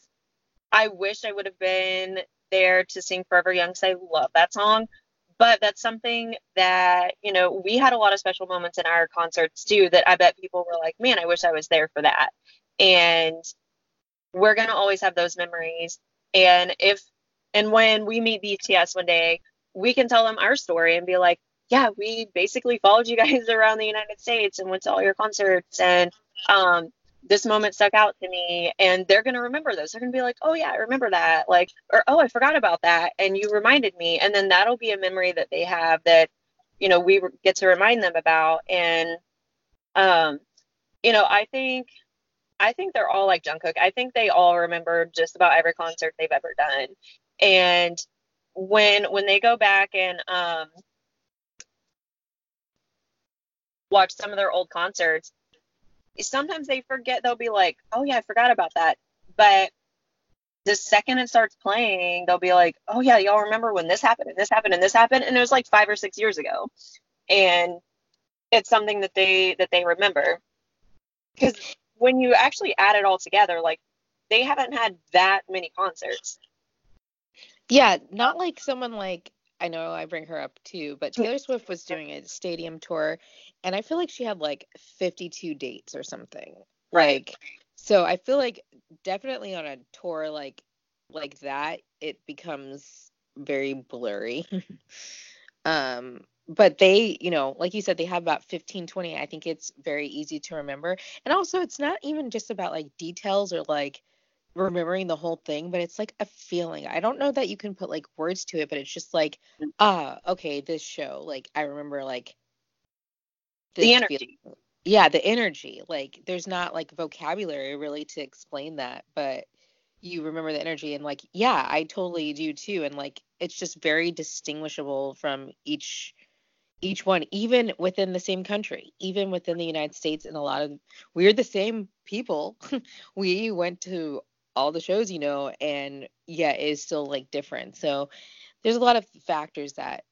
I wish I would have been there to sing Forever Young because I love that song. But that's something that, you know, we had a lot of special moments in our concerts too that I bet people were like, man, I wish I was there for that. And we're going to always have those memories. And if and when we meet BTS one day, we can tell them our story and be like, yeah, we basically followed you guys around the United States and went to all your concerts and um this moment stuck out to me and they're going to remember those. They're going to be like, "Oh yeah, I remember that." Like or "Oh, I forgot about that and you reminded me." And then that'll be a memory that they have that you know, we get to remind them about and um you know, I think I think they're all like Jungkook. I think they all remember just about every concert they've ever done. And when when they go back and um watch some of their old concerts, sometimes they forget they'll be like, "Oh yeah, I forgot about that." But the second it starts playing, they'll be like, "Oh yeah, y'all remember when this happened and this happened and this happened?" And it was like 5 or 6 years ago. And it's something that they that they remember. Cuz when you actually add it all together, like they haven't had that many concerts. Yeah, not like someone like I know I bring her up too, but Taylor Swift was doing a stadium tour and I feel like she had like 52 dates or something. Right. Like, so I feel like definitely on a tour like like that it becomes very blurry. um but they, you know, like you said, they have about 15, 20. I think it's very easy to remember. And also, it's not even just about like details or like, remembering the whole thing, but it's like a feeling. I don't know that you can put like words to it, but it's just like, mm. ah, okay, this show. Like I remember like the energy. Feeling. Yeah, the energy. Like there's not like vocabulary really to explain that, but you remember the energy and like yeah, I totally do too and like it's just very distinguishable from each each one even within the same country even within the united states and a lot of we're the same people. We went to all the shows you know and yeah it's still like different. So there's a lot of factors that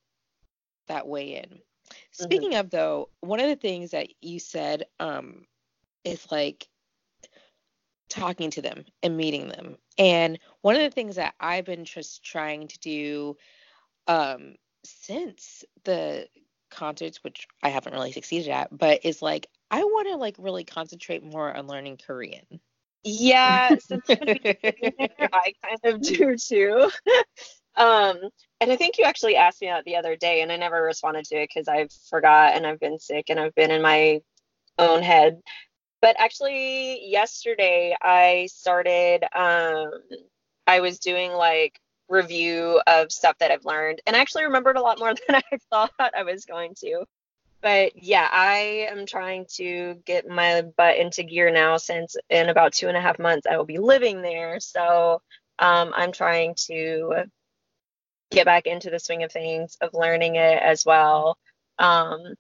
that weigh in. Mm-hmm. speaking of though one of the things that you said um is like talking to them and meeting them. And one of the things that i've been just trying to do um since the concerts which i haven't really succeeded at but is like i want to like really concentrate more on learning korean yeah, since I kind of do too. um, and I think you actually asked me that the other day, and I never responded to it because I forgot and I've been sick and I've been in my own head. But actually, yesterday I started. Um, I was doing like review of stuff that I've learned, and I actually remembered a lot more than I thought I was going to but yeah, I am trying to get my butt into gear now since in about two and a half months I will be living there. So um, I'm trying to get back into the swing of things, of learning it as well. Um,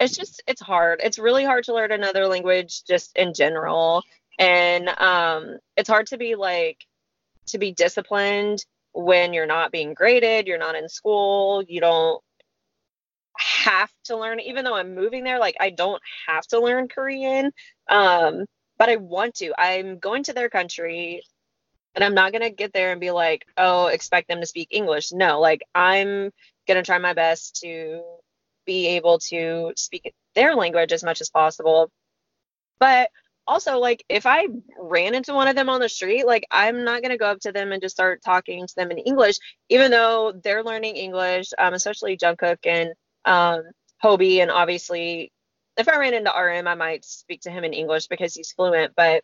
it's just, it's hard. It's really hard to learn another language just in general. And um, it's hard to be like, to be disciplined when you're not being graded, you're not in school, you don't have to learn even though i'm moving there like i don't have to learn korean um but i want to. I'm going to their country and i'm not going to get there and be like oh expect them to speak english. No like i'm going to try my best to be able to speak their language as much as possible. But also like if i ran into one of them on the street like i'm not going to go up to them and just start talking to them in english even though they're learning english um, especially jungkook and um, Hobi, and obviously, if I ran into RM, I might speak to him in English because he's fluent. But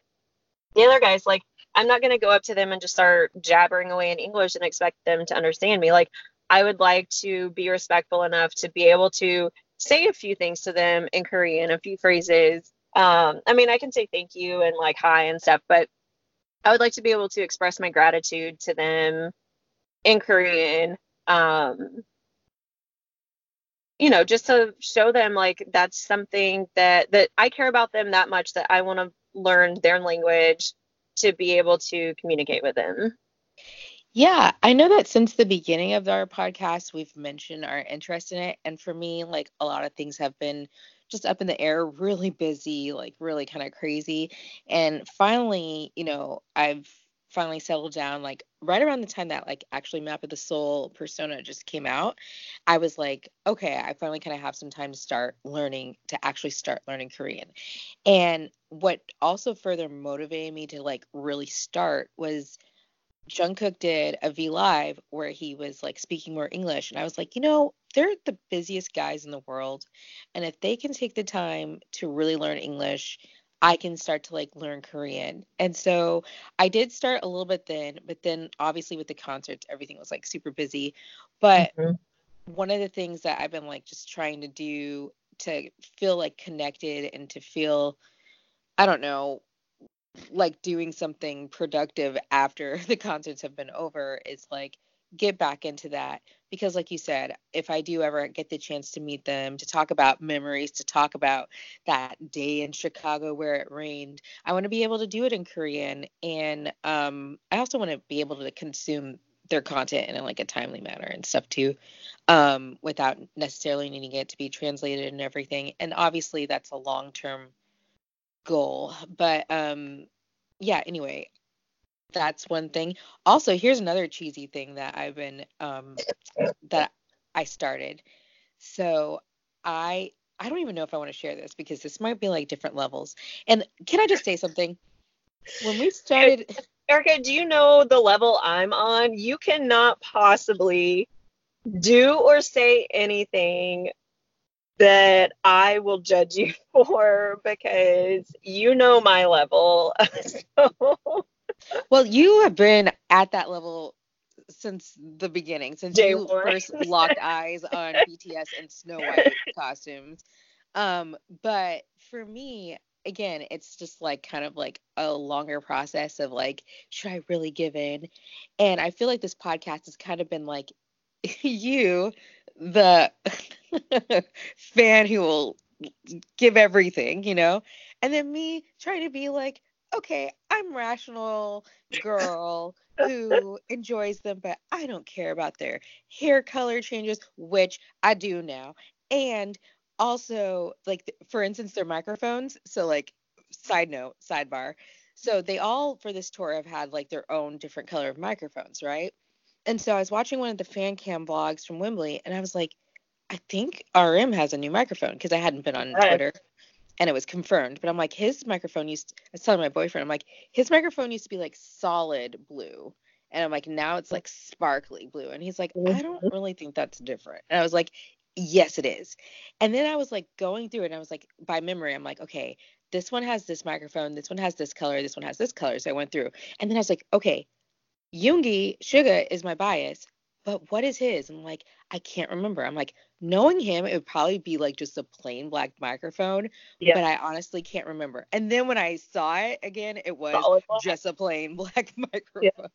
the other guys, like, I'm not going to go up to them and just start jabbering away in English and expect them to understand me. Like, I would like to be respectful enough to be able to say a few things to them in Korean, a few phrases. Um, I mean, I can say thank you and like hi and stuff, but I would like to be able to express my gratitude to them in Korean. Um, you know just to show them like that's something that that i care about them that much that i want to learn their language to be able to communicate with them yeah i know that since the beginning of our podcast we've mentioned our interest in it and for me like a lot of things have been just up in the air really busy like really kind of crazy. And finally you know i've finally settled down like right around the time that like actually map of the soul persona just came out i was like okay i finally kind of have some time to start learning to actually start learning korean. And what also further motivated me to like really start was Jungkook did a V Live where he was like speaking more English. And I was like, you know, they're the busiest guys in the world. And if they can take the time to really learn English, I can start to like learn Korean. And so I did start a little bit then, but then obviously with the concerts, everything was like super busy. But mm-hmm. one of the things that I've been like just trying to do to feel like connected and to feel, I don't know, like doing something productive after the concerts have been over is like get back into that. Because like you said if i do ever get the chance to meet them to talk about memories to talk about that day in chicago where it rained i want to be able to do it in korean. And um, i also want to be able to consume their content in like a timely manner and stuff too um, without necessarily needing it to be translated and everything. And obviously that's a long term goal but um yeah anyway that's one thing. Also, here's another cheesy thing that I've been um that I started. So I I don't even know if I want to share this because this might be like different levels. And can I just say something? When we started Erica, do you know the level I'm on? You cannot possibly do or say anything that I will judge you for because you know my level. so Well, you have been at that level since the beginning, since Day you one. first locked eyes on BTS and Snow White costumes. Um, but for me, again, it's just like kind of like a longer process of like, should I really give in? And I feel like this podcast has kind of been like you, the fan who will give everything, you know? And then me trying to be like, okay, I'm rational girl who enjoys them, but I don't care about their hair color changes, which I do now. And also, like, for instance, their microphones. So, like, side note, sidebar. So, they all, for this tour, have had like their own different color of microphones, right? And so I was watching one of the fan cam vlogs from Wembley, and I was like, I think RM has a new microphone because I hadn't been on Twitter and it was confirmed. But I'm like, his microphone used. To, I was telling my boyfriend, I'm like, his microphone used to be like solid blue, and I'm like, now it's like sparkly blue, and he's like, I don't mm-hmm. really think that's different. And I was like, yes, it is. And then I was like going through it, and I was like, by memory, I'm like, okay, this one has this microphone, this one has this color, this one has this color. So I went through, and then I was like, okay, Yoongi Suga is my bias but what is his? I'm like, I can't remember. I'm like, knowing him, it would probably be like just a plain black microphone, yeah. but I honestly can't remember. And then when I saw it again, it was just a plain black microphone. Yeah.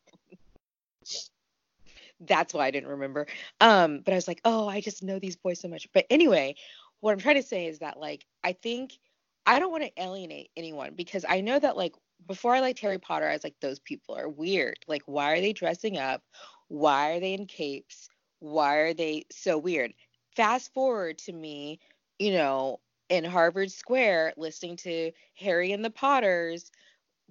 That's why I didn't remember. Um, but I was like, oh, I just know these boys so much. But anyway, what I'm trying to say is that like I think I don't want to alienate anyone because I know that like before I liked Harry Potter, I was like, those people are weird. Like, why are they dressing up? Why are they in capes? Why are they so weird? Fast forward to me, you know, in Harvard Square listening to Harry and the Potters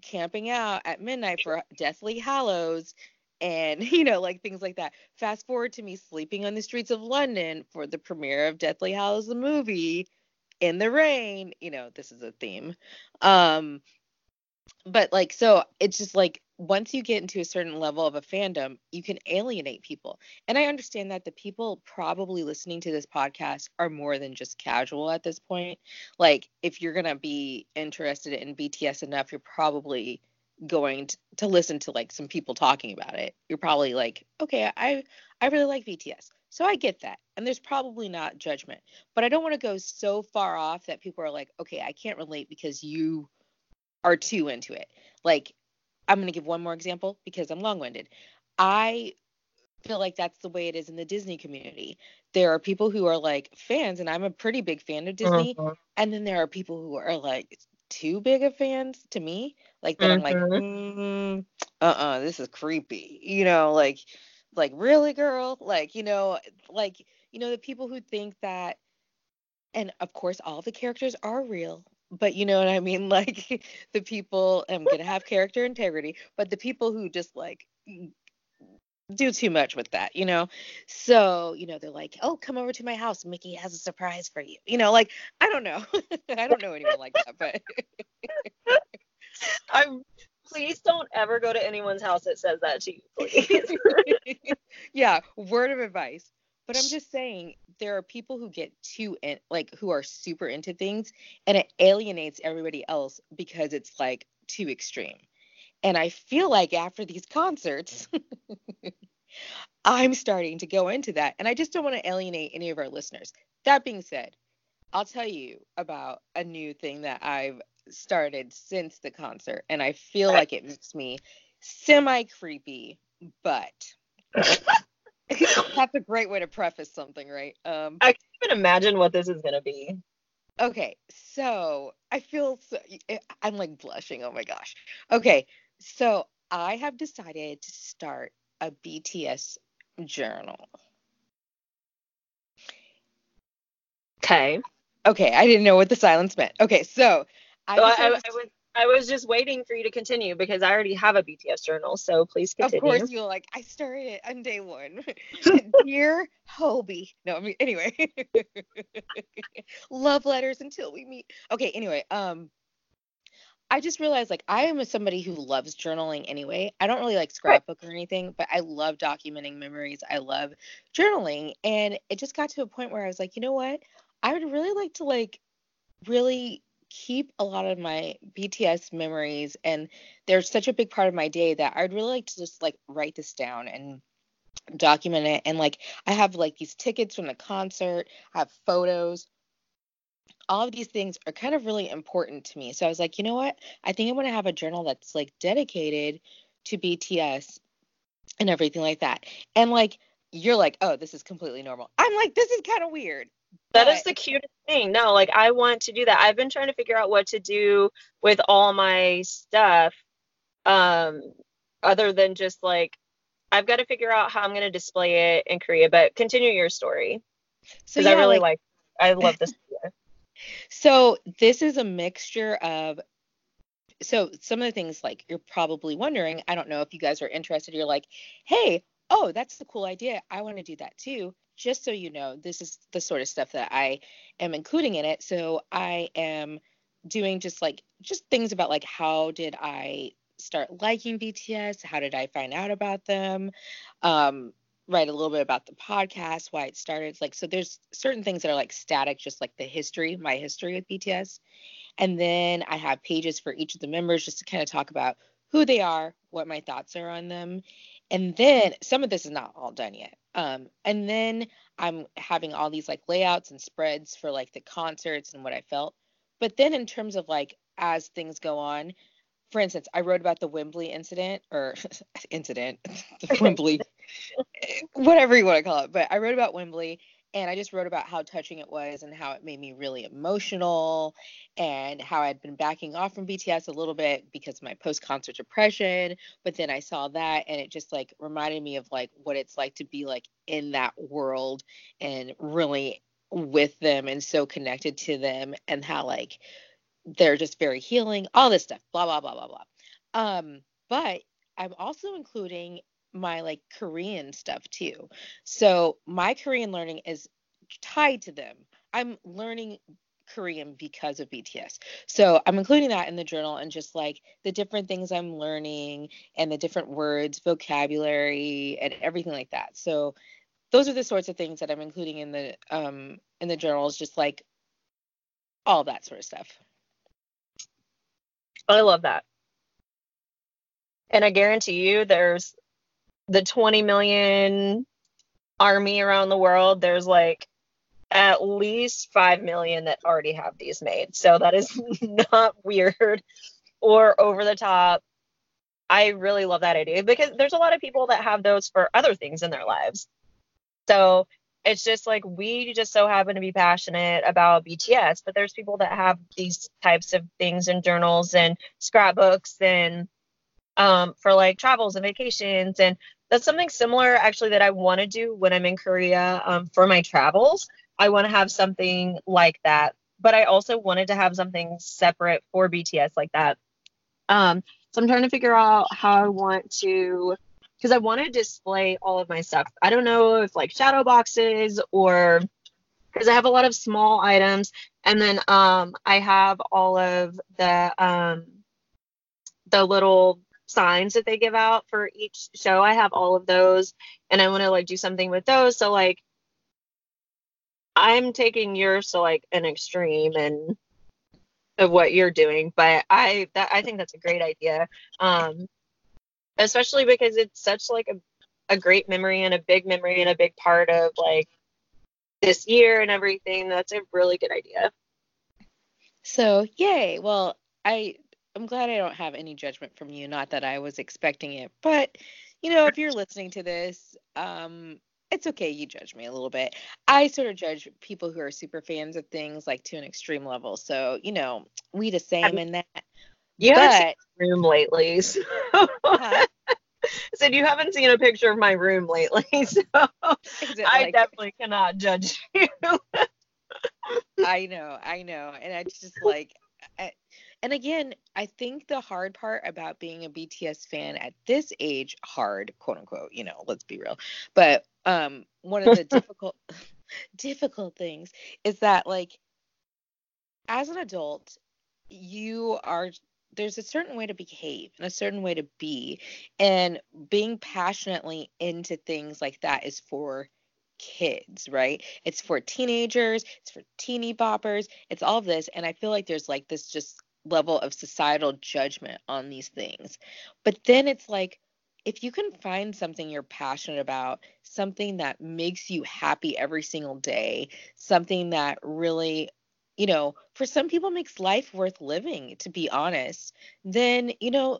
camping out at midnight for Deathly Hallows and you know like things like that fast forward to me sleeping on the streets of london for the premiere of deathly hallows the movie in the rain you know this is a theme um but like so it's just like once you get into a certain level of a fandom, you can alienate people. And I understand that the people probably listening to this podcast are more than just casual at this point. Like, if you're going to be interested in BTS enough, you're probably going to, to listen to like some people talking about it. You're probably like, okay, I I really like BTS. So I get that. And there's probably not judgment. But I don't want to go so far off that people are like, okay, I can't relate because you are too into it. Like I'm going to give one more example because I'm long winded. I feel like that's the way it is in the Disney community. There are people who are like fans, and I'm a pretty big fan of Disney. Uh-huh. And then there are people who are like too big of fans to me. Like that I'm like, mm-hmm. mm, uh-uh, this is creepy. You know, like like really girl? Like, you know, like, you know, the people who think that and of course all the characters are real but you know what I mean? Like the people, um, I'm gonna have character integrity, but the people who just like do too much with that, you know? So, you know, they're like, oh, come over to my house. Mickey has a surprise for you. You know, like, I don't know. I don't know anyone like that, but. I'm. Please don't ever go to anyone's house that says that to you, please. yeah, word of advice. But I'm just saying, there are people who get too in, like who are super into things, and it alienates everybody else because it's like too extreme. And I feel like after these concerts, I'm starting to go into that, and I just don't want to alienate any of our listeners. That being said, I'll tell you about a new thing that I've started since the concert, and I feel like it makes me semi creepy, but That's a great way to preface something, right? Um, I can't even imagine what this is gonna be. Okay, so I feel so, eh, I'm like blushing. Oh my gosh. Okay, so I have decided to start a BTS journal. Okay. Okay, I didn't know what the silence meant. Okay, so I, so I, I, I was I was just waiting for you to continue because I already have a BTS journal, so please continue. Of course, you're like, I started it on day one. Dear Hobi. No, I mean, anyway. Love letters until we meet. Okay, anyway, um, I just realized like I am somebody who loves journaling anyway. I don't really like scrapbook or anything, but I love documenting memories. I love journaling. And it just got to a point where I was like, you know what? I would really like to like really keep a lot of my BTS memories and they're such a big part of my day that I'd really like to just like write this down and document it and like I have like these tickets from the concert, I have photos. All of these things are kind of really important to me. So I was like, you know what? I think I want to have a journal that's like dedicated to BTS and everything like that. And like you're like, "Oh, this is completely normal." I'm like, "This is kind of weird." That is the cutest thing. No, like I want to do that. I've been trying to figure out what to do with all my stuff um other than just like I've got to figure out how I'm going to display it in Korea, but continue your story. Because yeah, I really like, like I love this. so this is a mixture of so some of the things like you're probably wondering, I don't know if you guys are interested, you're like, hey, oh, that's the cool idea. I want to do that too. Just so you know, this is the sort of stuff that I am including in it. So I am doing just like just things about like how did I start liking BTS? How did I find out about them? Um, write a little bit about the podcast, why it started. Like, so there's certain things that are like static, just like the history, my history with BTS. And then I have pages for each of the members just to kind of talk about who they are, what my thoughts are on them. And then some of this is not all done yet. Um, and then I'm having all these like layouts and spreads for like the concerts and what I felt. But then in terms of like as things go on, for instance, I wrote about the Wembley incident or incident, the Wembley, whatever you want to call it. But I wrote about Wembley and I just wrote about how touching it was and how it made me really emotional and how I'd been backing off from BTS a little bit because of my post concert depression. But then I saw that and it just like reminded me of like what it's like to be like in that world and really with them and so connected to them and how like they're just very healing, all this stuff, blah, blah, blah, blah, blah. Um, but I'm also including my like Korean stuff too. So my Korean learning is tied to them. I'm learning Korean because of BTS. So I'm including that in the journal and just like the different things I'm learning and the different words, vocabulary, and everything like that. So those are the sorts of things that I'm including in the um in the journals, just like all that sort of stuff. I love that. And I guarantee you there's the 20 million army around the world, there's like at least 5 million that already have these made. So that is not weird or over the top. I really love that idea because there's a lot of people that have those for other things in their lives. So it's just like we just so happen to be passionate about BTS, but there's people that have these types of things in journals and scrapbooks and um, for like travels and vacations. And that's something similar actually that I want to do when I'm in Korea um, for my travels. I want to have something like that, but I also wanted to have something separate for BTS like that. Um, so I'm trying to figure out how I want to because I want to display all of my stuff. I don't know if like shadow boxes or because I have a lot of small items, and then um, I have all of the um, the little signs that they give out for each show. I have all of those, and I want to like do something with those. So like, I'm taking yours to like an extreme and of what you're doing, but I that I think that's a great idea. Um, especially because it's such like a, a great memory and a big memory and a big part of like this year and everything. That's a really good idea. So, yay. Well, I I'm glad I don't have any judgment from you. Not that I was expecting it, but you know, if you're listening to this, um, it's okay. You judge me a little bit. I sort of judge people who are super fans of things like to an extreme level. So, you know, we the same in that. You but, haven't seen room lately. So. Huh? said you haven't seen a picture of my room lately, so I definitely cannot judge you. I know, I know, and I just like, I, and again, I think the hard part about being a BTS fan at this age, hard, quote unquote, you know, let's be real, but um, one of the difficult, difficult things is that like, as an adult, you are there's a certain way to behave and a certain way to be and being passionately into things like that is for kids, right? It's for teenagers, it's for teeny boppers, it's all of this. And I feel like there's like this just level of societal judgment on these things. But then it's like, if you can find something you're passionate about, something that makes you happy every single day, something that really, you know, for some people makes life worth living, to be honest, then, you know,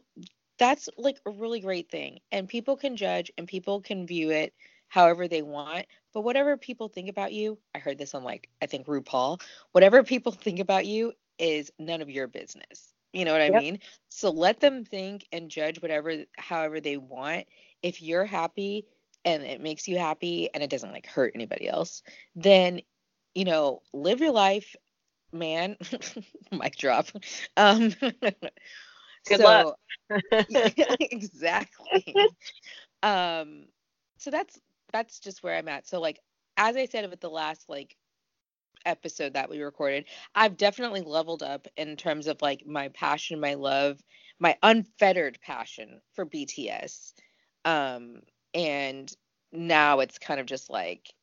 that's like a really great thing. And people can judge and people can view it however they want. But whatever people think about you, I heard this on like, I think RuPaul, whatever people think about you is none of your business. You know what I yep. mean? So let them think and judge whatever however they want. If you're happy and it makes you happy and it doesn't like hurt anybody else, then you know, live your life, man. Mic drop. Um Good so, luck. exactly. um so that's that's just where I'm at. So like as I said with the last like episode that we recorded, I've definitely leveled up in terms of like my passion, my love, my unfettered passion for BTS. Um, and now it's kind of just like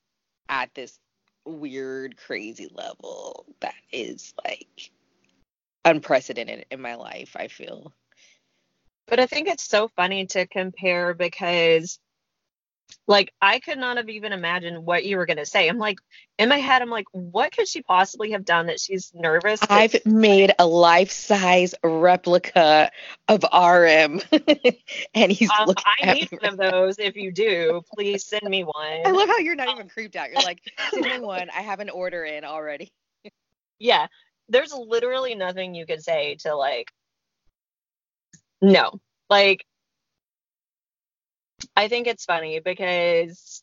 at this weird, crazy level that is like unprecedented in my life, I feel. But I think it's so funny to compare because like I could not have even imagined what you were going to say. I'm like in my head I'm like what could she possibly have done that she's nervous? I've made a life-size replica of RM and he's um, looking I need one of those if you do. Please send me one. I love how you're not even creeped out. You're like send me one. I have an order in already. yeah. There's literally nothing you could say to like no. Like I think it's funny because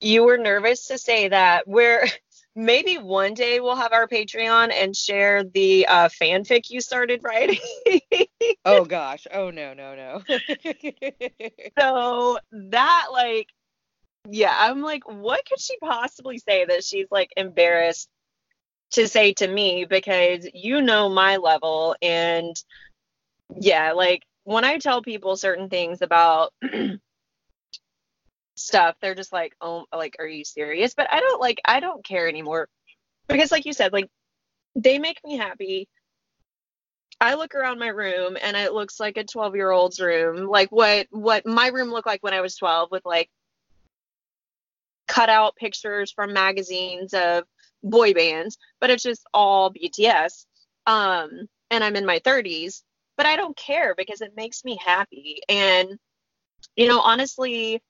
you were nervous to say that. We're maybe one day we'll have our Patreon and share the uh, fanfic you started writing. oh gosh. Oh no, no, no. so that like yeah, I'm like, what could she possibly say that she's like embarrassed to say to me because you know my level and yeah, like when I tell people certain things about stuff, they're just like, "Oh, like, are you serious?" But I don't like, I don't care anymore because, like you said, like they make me happy. I look around my room and it looks like a 12 year old's room, like what what my room looked like when I was 12, with like cut out pictures from magazines of boy bands, but it's just all BTS. Um, and I'm in my 30s, but I don't care because it makes me happy. And, you know, honestly,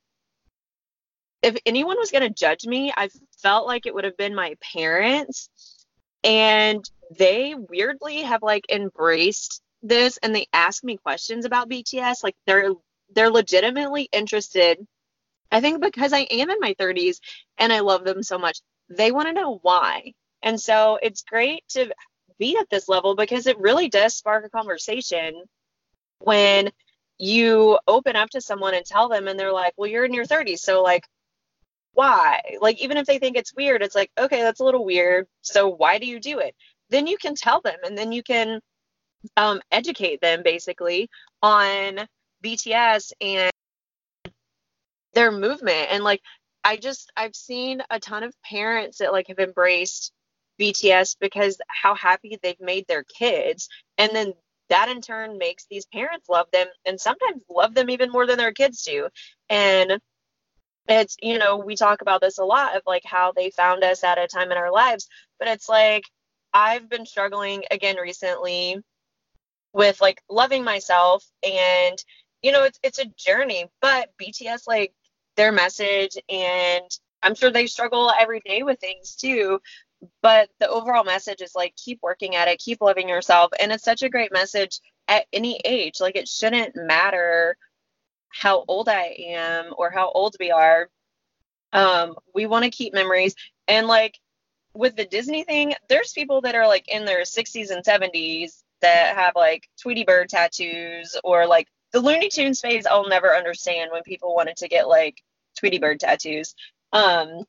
if anyone was going to judge me, I felt like it would have been my parents. And they weirdly have like embraced this and they ask me questions about BTS. Like they're they're legitimately interested. I think because I am in my 30s and I love them so much, they want to know why. And so it's great to be at this level because it really does spark a conversation when you open up to someone and tell them and they're like well you're in your 30s so like why? Like even if they think it's weird it's like okay that's a little weird so why do you do it? Then you can tell them and then you can um, educate them basically on bts and their movement. And like i just i've seen a ton of parents that like have embraced BTS because how happy they've made their kids. And then that in turn makes these parents love them and sometimes love them even more than their kids do. And it's, you know, we talk about this a lot of like how they found us at a time in our lives, but it's like I've been struggling again recently with like loving myself and you know it's it's a journey but BTS like their message and I'm sure they struggle every day with things too but the overall message is like keep working at it keep loving yourself and it's such a great message at any age. Like it shouldn't matter how old i am or how old we are. Um we want to keep memories. And like with the disney thing there's people that are like in their 60s and 70s that have like tweety bird tattoos or like the looney tunes phase i'll never understand when people wanted to get like tweety bird tattoos. Um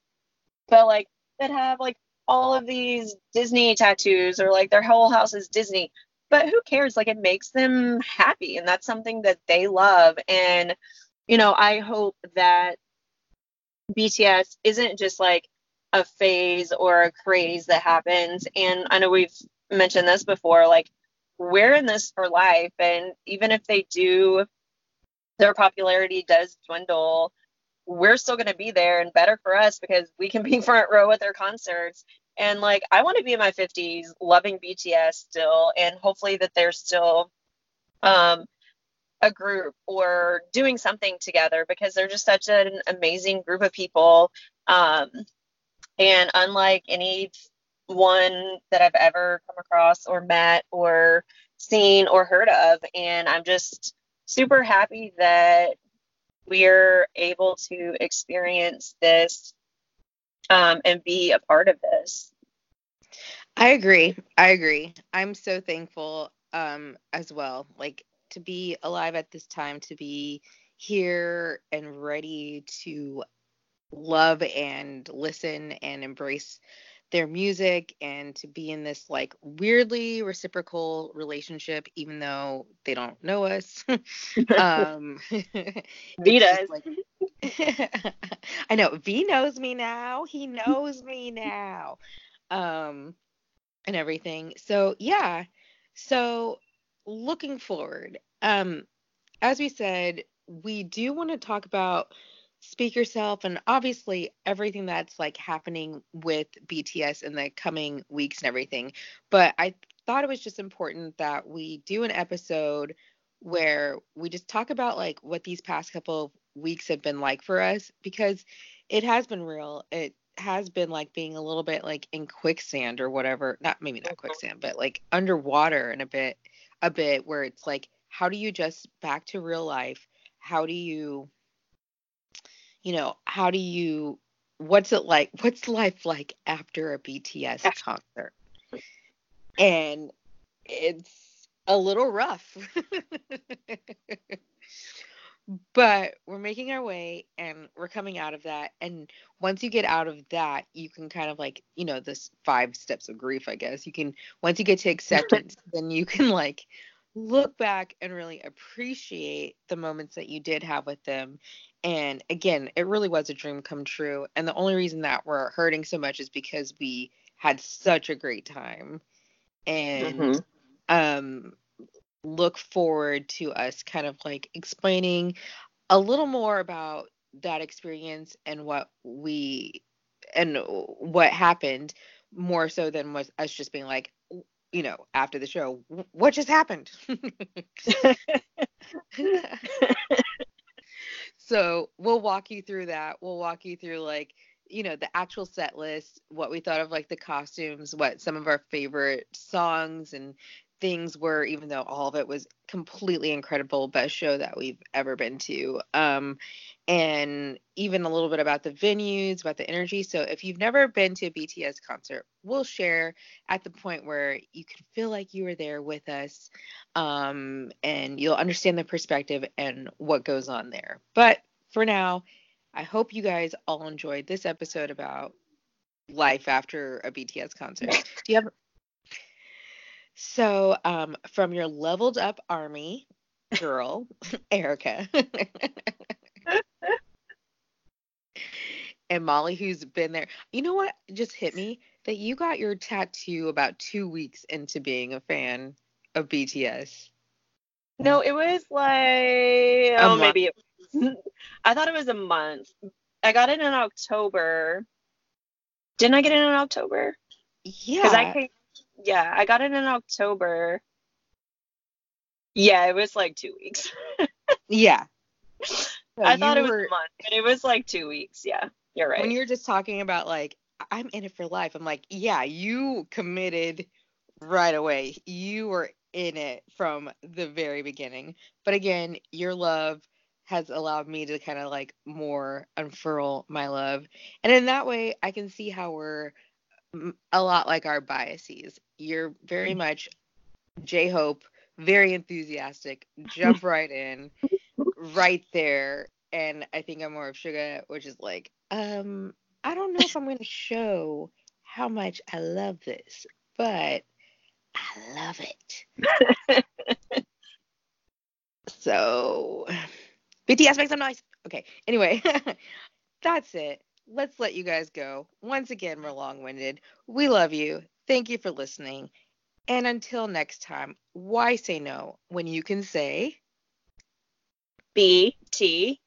but like that have like all of these Disney tattoos or like their whole house is Disney. But who cares? Like it makes them happy and that's something that they love. And, you know, I hope that BTS isn't just like a phase or a craze that happens. And I know we've mentioned this before, like we're in this for life. And even if they do, their popularity does dwindle, we're still going to be there and better for us because we can be front row at their concerts. And like, I want to be in my 50s loving BTS still, and hopefully that they're still um, a group or doing something together because they're just such an amazing group of people. Um, and unlike any one that I've ever come across or met or seen or heard of. And I'm just super happy that we're able to experience this um, and be a part of this. I agree. I agree. I'm so thankful um, as well. Like to be alive at this time, to be here and ready to love and listen and embrace their music and to be in this like weirdly reciprocal relationship even though they don't know us. Um v does like, i know. V knows me now. He knows me now. Um and everything. So yeah. So looking forward um as we said we do want to talk about speak yourself and obviously everything that's like happening with BTS in the coming weeks and everything. But I thought it was just important that we do an episode where we just talk about like what these past couple of weeks have been like for us because it has been real. It has been like being a little bit like in quicksand or whatever. Not maybe not mm-hmm. quicksand, but like underwater in a bit a bit where it's like how do you just back to real life? How do you you know, how do you what's it like what's life like after a BTS concert? And it's a little rough. but we're making our way and we're coming out of that and once you get out of that you can kind of like you know this five steps of grief i guess you can once you get to acceptance then you can like look back and really appreciate the moments that you did have with them and again, it really was a dream come true. And the only reason that we're hurting so much is because we had such a great time. And mm-hmm. um look forward to us kind of like explaining a little more about that experience and what we and what happened more so than was us just being like you know after the show what just happened so we'll walk you through that. We'll walk you through like, you know, the actual set list, what we thought of like the costumes, what some of our favorite songs and things were, even though all of it was completely incredible, best show that we've ever been to. Um, and even a little bit about the venues, about the energy. So if you've never been to a BTS concert, we'll share at the point where you can feel like you were there with us, um, and you'll understand the perspective and what goes on there. But for now, I hope you guys all enjoyed this episode about life after a BTS concert. Do you have so, um, from your leveled up army girl, Erica, and Molly, who's been there. You know what just hit me? That you got your tattoo about two weeks into being a fan of BTS. No, it was like oh maybe I thought it was a month. I got it in October. Didn't I get it in October? Yeah. Because I came, yeah, I got it in October. Yeah, it was like two weeks. yeah. I thought it was were, a month, but it was like two weeks. Yeah, you're right. When you're just talking about like I'm in it for life, I'm like, yeah, you committed right away. You were in it from the very beginning. But again, your love has allowed me to kind of like more unfurl my love. And in that way, I can see how we're a lot like our biases. You're very mm. much J Hope, very enthusiastic, jump right in, right there. And I think I'm more of Suga, which is like, um, I don't know if I'm going to show how much I love this, but I love it. so, BTS make some nice. Okay. Anyway, that's it. Let's let you guys go. Once again, we're long winded. We love you. Thank you for listening. And until next time, why say no when you can say B T?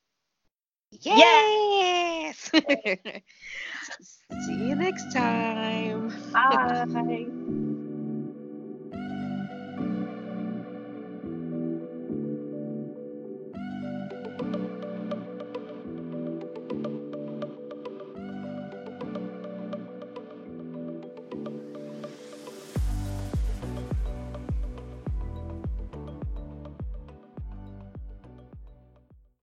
Yes! See you next time. Bye.